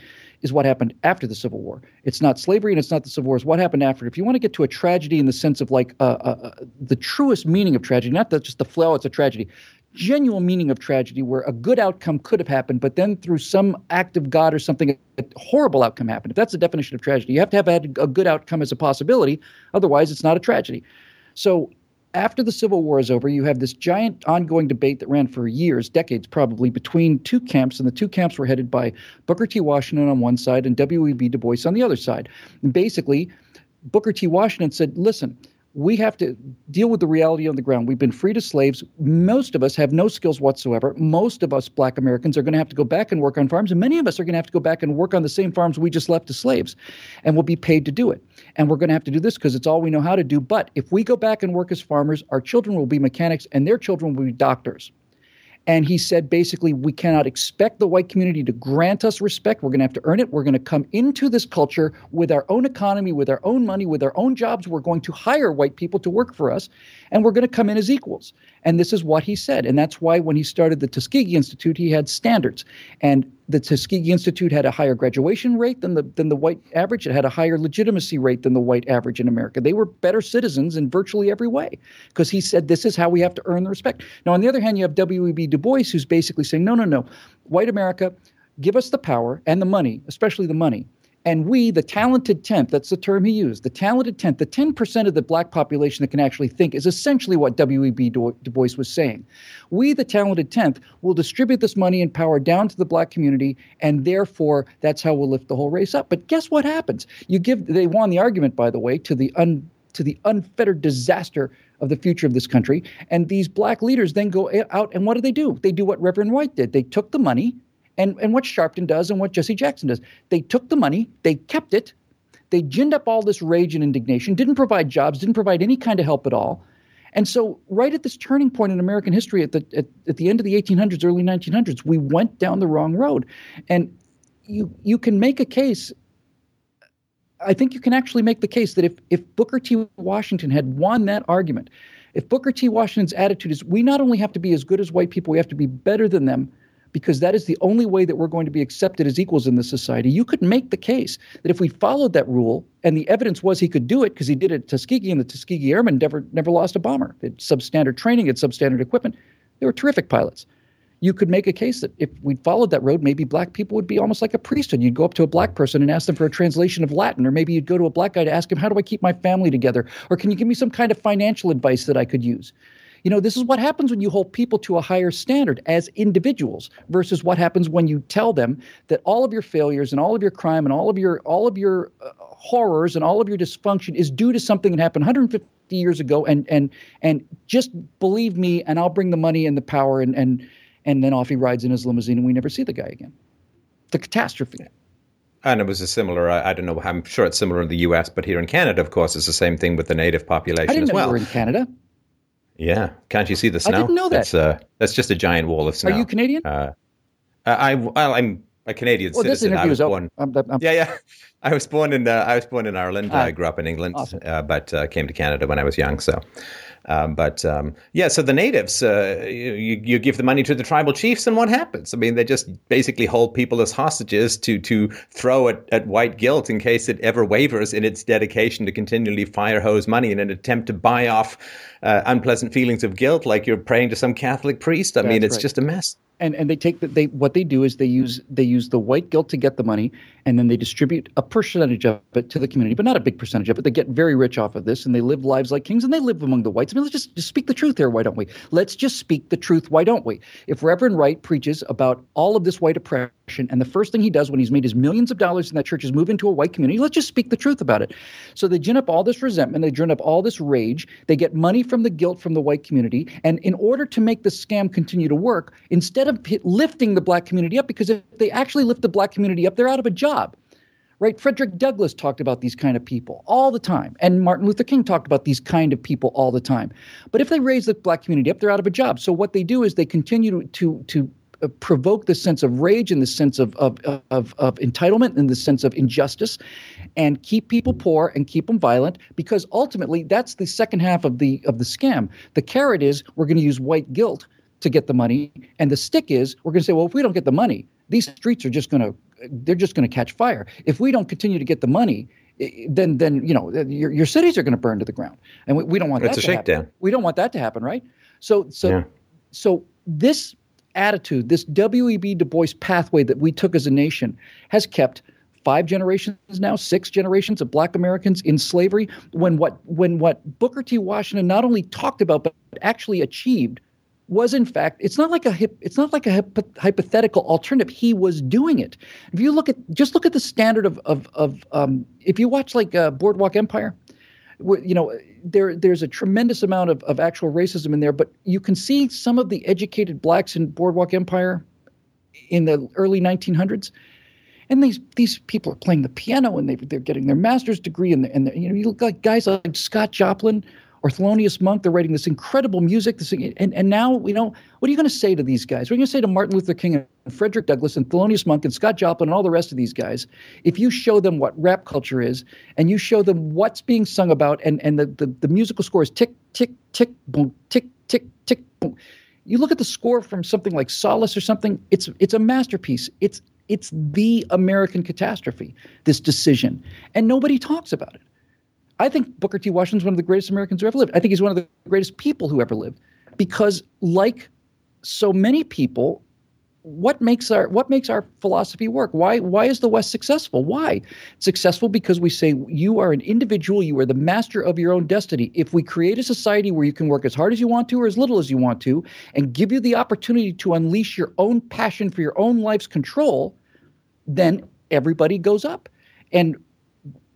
is what happened after the Civil War. It's not slavery and it's not the Civil War. It's what happened after. If you want to get to a tragedy in the sense of like uh, uh, uh the truest meaning of tragedy, not just the flow, it's a tragedy genuine meaning of tragedy where a good outcome could have happened, but then through some act of God or something, a horrible outcome happened. If that's the definition of tragedy, you have to have had a good outcome as a possibility. Otherwise, it's not a tragedy. So after the Civil War is over, you have this giant ongoing debate that ran for years, decades probably, between two camps, and the two camps were headed by Booker T. Washington on one side and W.E.B. Du Bois on the other side. And basically, Booker T. Washington said, listen, we have to deal with the reality on the ground. We've been freed as slaves. Most of us have no skills whatsoever. Most of us black Americans are going to have to go back and work on farms, and many of us are going to have to go back and work on the same farms we just left as slaves, and we'll be paid to do it. And we're going to have to do this because it's all we know how to do. But if we go back and work as farmers, our children will be mechanics, and their children will be doctors. And he said basically, we cannot expect the white community to grant us respect. We're going to have to earn it. We're going to come into this culture with our own economy, with our own money, with our own jobs. We're going to hire white people to work for us, and we're going to come in as equals. And this is what he said. And that's why when he started the Tuskegee Institute, he had standards. And the Tuskegee Institute had a higher graduation rate than the than the white average. It had a higher legitimacy rate than the white average in America. They were better citizens in virtually every way because he said this is how we have to earn the respect. Now, on the other hand, you have W.E.B. Du Bois who's basically saying, no, no, no, white America, give us the power and the money, especially the money, and we, the talented tenth, that's the term he used, the talented tenth, the 10% of the black population that can actually think is essentially what W.E.B. Du Bois was saying. We, the talented tenth, will distribute this money and power down to the black community, and therefore that's how we'll lift the whole race up. But guess what happens? You give, they won the argument, by the way, to the un, to the unfettered disaster of the future of this country. And these black leaders then go out and what do they do? They do what Reverend Wright did. They took the money and, and what Sharpton does and what Jesse Jackson does. They took the money, they kept it, They ginned up all this rage and indignation, didn't provide jobs, didn't provide any kind of help at all. And so, right at this turning point in American history, at the at, at the end of the 1800s, early 1900s, we went down the wrong road. And you you can make a case. I think you can actually make the case that if if Booker T. Washington had won that argument, if Booker T. Washington's attitude is we not only have to be as good as white people, we have to be better than them because that is the only way that we're going to be accepted as equals in this society. You could make the case that if we followed that rule, and the evidence was he could do it because he did it at Tuskegee, and the Tuskegee Airmen never never lost a bomber. They had substandard training, had substandard equipment. They were terrific pilots. You could make a case that if we followed that road, maybe black people would be almost like a priesthood. You'd go up to a black person and ask them for a translation of Latin, or maybe you'd go to a black guy to ask him, How do I keep my family together? Or can you give me some kind of financial advice that I could use? You know, this is what happens when you hold people to a higher standard as individuals versus what happens when you tell them that all of your failures and all of your crime and all of your all of your uh, horrors and all of your dysfunction is due to something that happened 150 years ago and and and just believe me and I'll bring the money and the power and and and then off he rides in his limousine and we never see the guy again. The catastrophe. And it was a similar, I, I, don't know, I'm sure it's similar in the US, but here in Canada, of course, it's the same thing with the native population I didn't as know well. Were in Canada. Yeah, can't you see the snow? I didn't know that. That's, uh, that's just a giant wall of snow. Are you Canadian? Uh, I well, I'm a Canadian well, citizen. This I was born. I'm, I'm, yeah, yeah. I was born in uh, I was born in Ireland. Ah, I grew up in England, awesome. uh, but uh, came to Canada when I was young. So, um, but um, yeah, so the natives, uh, you, you give the money to the tribal chiefs, and what happens? I mean, they just basically hold people as hostages to to throw at, at white guilt in case it ever wavers in its dedication to continually fire hose money in an attempt to buy off uh, unpleasant feelings of guilt, like you're praying to some Catholic priest. I That's mean, it's right. just a mess. and and they take the, they what they do is they use they use the white guilt to get the money and then they distribute a percentage of it to the community but not a big percentage of it they get very rich off of this and they live lives like kings and they live among the whites i mean let's just, just speak the truth here why don't we let's just speak the truth why don't we if reverend wright preaches about all of this white oppression and the first thing he does when he's made his millions of dollars in that church is move into a white community. Let's just speak the truth about it. So they gin up all this resentment they gin up all this rage they get money from the guilt from the white community and in order to make the scam continue to work instead of lifting the black community up because if they actually lift the black community up they're out of a job. Right? Frederick douglass talked about these kind of people all the time and martin luther king talked about these kind of people all the time. But if they raise the black community up they're out of a job. So what they do is they continue to to, to Uh, provoke this sense of rage and this sense of, of, of, of entitlement and this sense of injustice and keep people poor and keep them violent because ultimately that's the second half of the of the scam the carrot is we're going to use white guilt to get the money and the stick is we're going to say well if we don't get the money these streets are just going to they're just going to catch fire if we don't continue to get the money eh, then then you know eh, your, your cities are going to burn to the ground and we, we don't want It's that a to happen. shakedown. we don't want that to happen right so so Yeah. so this attitude, this W.E.B. Du Bois pathway that we took as a nation, has kept five generations now, six generations of Black Americans in slavery. When what when what Booker T. Washington not only talked about but actually achieved was in fact it's not like a hip, it's not like a hypo- hypothetical alternative. He was doing it. If you look at just look at the standard of of of um, if you watch like uh, Boardwalk Empire you know there there's a tremendous amount of, of actual racism in there but you can see some of the educated blacks in boardwalk empire in the early 1900s and these these people are playing the piano and they, they're getting their master's degree and, and you know you look like guys like scott joplin or Thelonious Monk, they're writing this incredible music. This, and, and now, you know, what are you going to say to these guys? What are you going to say to Martin Luther King and Frederick Douglass and Thelonious Monk and Scott Joplin and all the rest of these guys? If you show them what rap culture is and you show them what's being sung about and, and the, the, the musical score is tick, tick, tick, boom, tick, tick, tick, boom. You look at the score from something like Solace or something, it's it's a masterpiece. It's it's the American catastrophe, this decision. And nobody talks about it. I think Booker T. Washington's one of the greatest Americans who ever lived. I think he's one of the greatest people who ever lived because, like so many people, what makes our what makes our philosophy work? Why why is the West successful? Why successful? Because we say you are an individual, you are the master of your own destiny. If we create a society where you can work as hard as you want to or as little as you want to, and give you the opportunity to unleash your own passion for your own life's control, then everybody goes up. And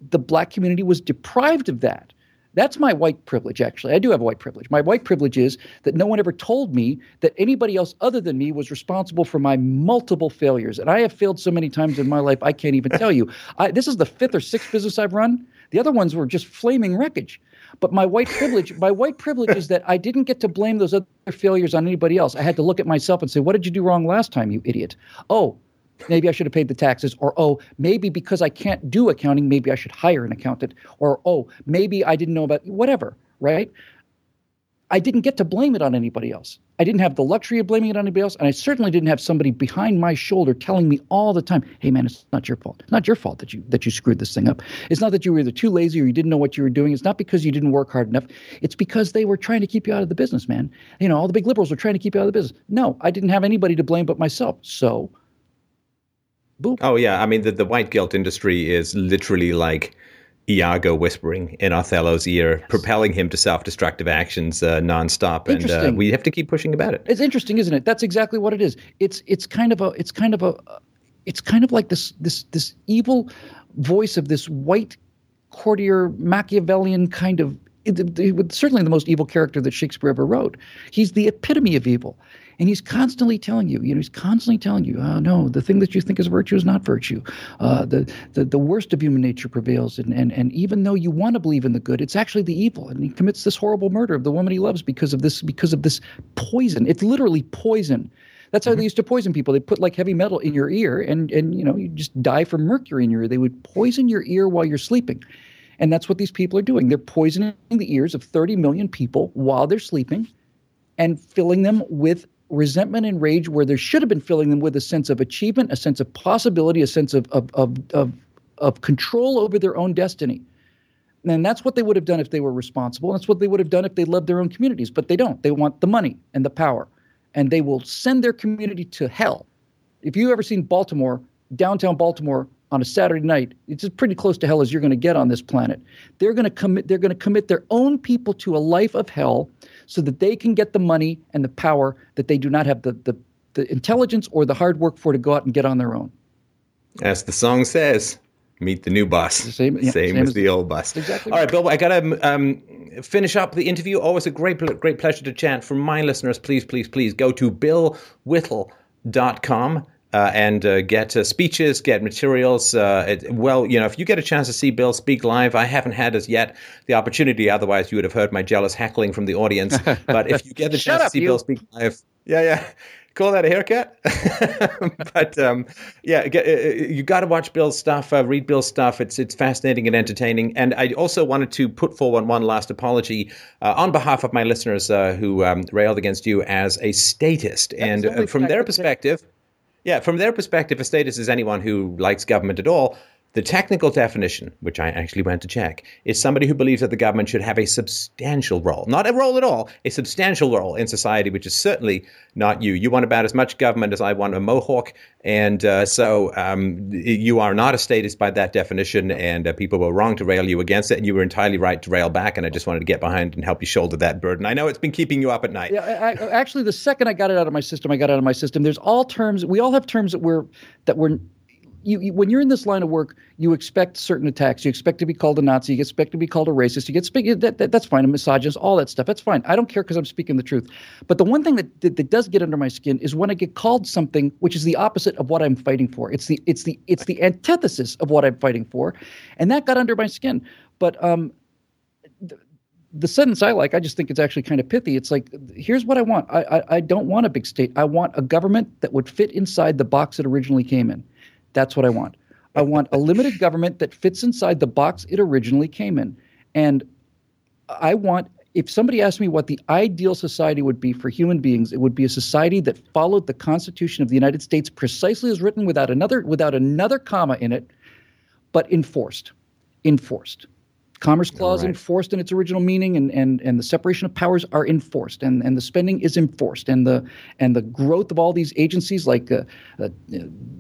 the black community was deprived of that. That's my white privilege, actually. I do have white privilege. My white privilege is that no one ever told me that anybody else other than me was responsible for my multiple failures. And I have failed so many times in my life, I can't even tell you. I, this is the fifth or sixth business I've run. The other ones were just flaming wreckage. But my white privilege, my white privilege is that I didn't get to blame those other failures on anybody else. I had to look at myself and say, "What did you do wrong last time, you idiot?" Oh, maybe I should have paid the taxes, or oh, maybe because I can't do accounting, maybe I should hire an accountant, or oh, maybe I didn't know about whatever, right? I didn't get to blame it on anybody else. I didn't have the luxury of blaming it on anybody else, and I certainly didn't have somebody behind my shoulder telling me all the time, "Hey, man, it's not your fault. It's not your fault that you that you screwed this thing up. It's not that you were either too lazy or you didn't know what you were doing. It's not because you didn't work hard enough. It's because they were trying to keep you out of the business, man. You know, all the big liberals were trying to keep you out of the business. No, I didn't have anybody to blame but myself. So, boop. Oh yeah, I mean the the white guilt industry is literally like Iago whispering in Othello's ear, yes. propelling him to self-destructive actions uh, nonstop, and uh, we have to keep pushing about it. It's interesting, isn't it? That's exactly what it is. It's it's kind of a it's kind of a it's kind of like this this this evil voice of this white courtier Machiavellian kind of certainly the most evil character that Shakespeare ever wrote. He's the epitome of evil. And he's constantly telling you, you know, he's constantly telling you, oh, no, the thing that you think is virtue is not virtue. Uh, the, the, the worst of human nature prevails. And, and, and even though you want to believe in the good, it's actually the evil. And he commits this horrible murder of the woman he loves because of this, because of this poison. It's literally poison. That's how mm-hmm. they used to poison people. They put like heavy metal in your ear and, and, you know, you just die from mercury in your ear. They would poison your ear while you're sleeping. And that's what these people are doing. They're poisoning the ears of 30 million people while they're sleeping and filling them with resentment and rage where there should have been filling them with a sense of achievement, a sense of possibility, a sense of, of, of, of, of control over their own destiny. And that's what they would have done if they were responsible. That's what they would have done if they loved their own communities. But they don't. They want the money and the power. And they will send their community to hell. If you've ever seen Baltimore, downtown Baltimore, on a Saturday night, it's as pretty close to hell as you're going to get on this planet. They're going to commit they're going to commit their own people to a life of hell so that they can get the money and the power that they do not have the the, the intelligence or the hard work for to go out and get on their own. As the song says, meet the new boss. Same, yeah, same, same, as, as the old boss. Exactly. All right, Bill. I got to um, finish up the interview. Always a great, great pleasure to chat. For my listeners, please, please, please go to billwhittle.com uh, and uh, get uh, speeches, get materials. Uh, it, well, you know, if you get a chance to see Bill speak live, I haven't had as yet the opportunity. Otherwise, you would have heard my jealous heckling from the audience. But if you get the chance to see you. Bill speak live, yeah, yeah. Call that a haircut, but um, yeah, get, uh, uh, you got to watch Bill's stuff, read Bill's stuff. It's it's fascinating and entertaining. And I also wanted to put forward one last apology on behalf of my listeners who um, railed against you as a statist, and from their perspective. Yeah, from their perspective, a statist is anyone who likes government at all. The technical definition, which I actually went to check, is somebody who believes that the government should have a substantial role, not a role at all, a substantial role in society, which is certainly not you. You want about as much government as I want a mohawk, and uh, so um, you are not a statist by that definition, and uh, people were wrong to rail you against it, and you were entirely right to rail back, and I just wanted to get behind and help you shoulder that burden. I know it's been keeping you up at night. Yeah, I, actually, the second I got it out of my system, I got it out of my system. There's all terms, we all have terms that we're, that we're, you, you, when you're in this line of work, you expect certain attacks. You expect to be called a Nazi. You expect to be called a racist. You get speak, that, that, that's fine. A misogynist, all that stuff. That's fine. I don't care because I'm speaking the truth. But the one thing that, that, that does get under my skin is when I get called something which is the opposite of what I'm fighting for. It's the it's the it's the antithesis of what I'm fighting for, and that got under my skin. But um, the, sentence I like, I just think it's actually kind of pithy. It's like, here's what I want. I, I, I don't want a big state. I want a government that would fit inside the box it originally came in. That's what I want. I want a limited government that fits inside the box it originally came in. And I want, if somebody asked me what the ideal society would be for human beings, it would be a society that followed the Constitution of the United States precisely as written without another without another comma in it, but enforced. Enforced. Commerce Clause right. enforced in its original meaning, and, and, and the separation of powers are enforced, and, and the spending is enforced, and the and the growth of all these agencies like uh, uh,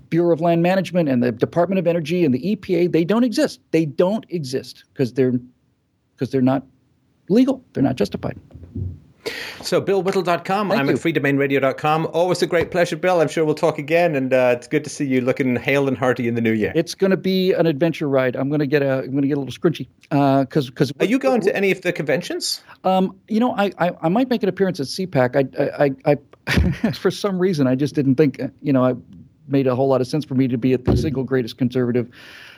Bureau of Land Management and the Department of Energy and the EPA, they don't exist. They don't exist because they're because they're not legal. They're not justified. So, BillWhittle.com. Thank I'm you. at freedomainradio.com. Always a great pleasure, Bill. I'm sure we'll talk again, and uh, it's good to see you looking hale and hearty in the new year. It's going to be an adventure ride. I'm going to get a I'm going to get a little scrunchy because because Are you going to any of the conventions? Um, you know, I, I, I might make an appearance at CPAC. I, I, I, for some reason, I just didn't think, uh, you know, I made a whole lot of sense for me to be at the single greatest conservative,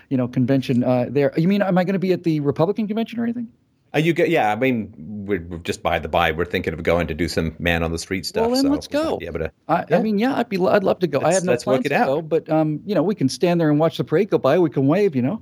you know, convention uh, there. You mean, am I going to be at the Republican convention or anything? Are you? Go- yeah, I mean, we're, we're just by the by. We're thinking of going to do some man on the street stuff. Well, then so let's go. Yeah, but I, I mean, yeah, I'd be, I'd love to go. I Let's- have no plans it to out. go, but um, you know, we can stand there and watch the parade go by. We can wave, you know.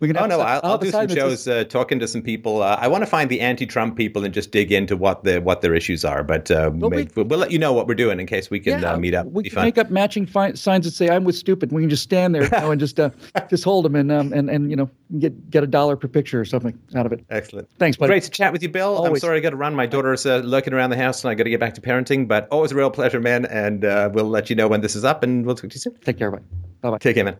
We can. Oh have no, some- I'll, I'll do some sign that says- shows uh, talking to some people. Uh, I want to find the anti-Trump people and just dig into what the what their issues are. But uh, Well, we- we'll let you know what we're doing in case we can Yeah, uh, meet up. We can make up matching fi- signs that say "I'm with stupid." We can just stand there you know, and just uh, just hold them and um, and and you know get get a dollar per picture or something out of it. Excellent. Thanks, buddy. Great to chat with you, Bill. I'm sorry I got to run. My daughter's uh, lurking around the house, and I got to get back to parenting. But always a real pleasure, man. And uh, we'll let you know when this is up, and we'll talk to you soon. Take care, bye. Bye bye. Take care, man.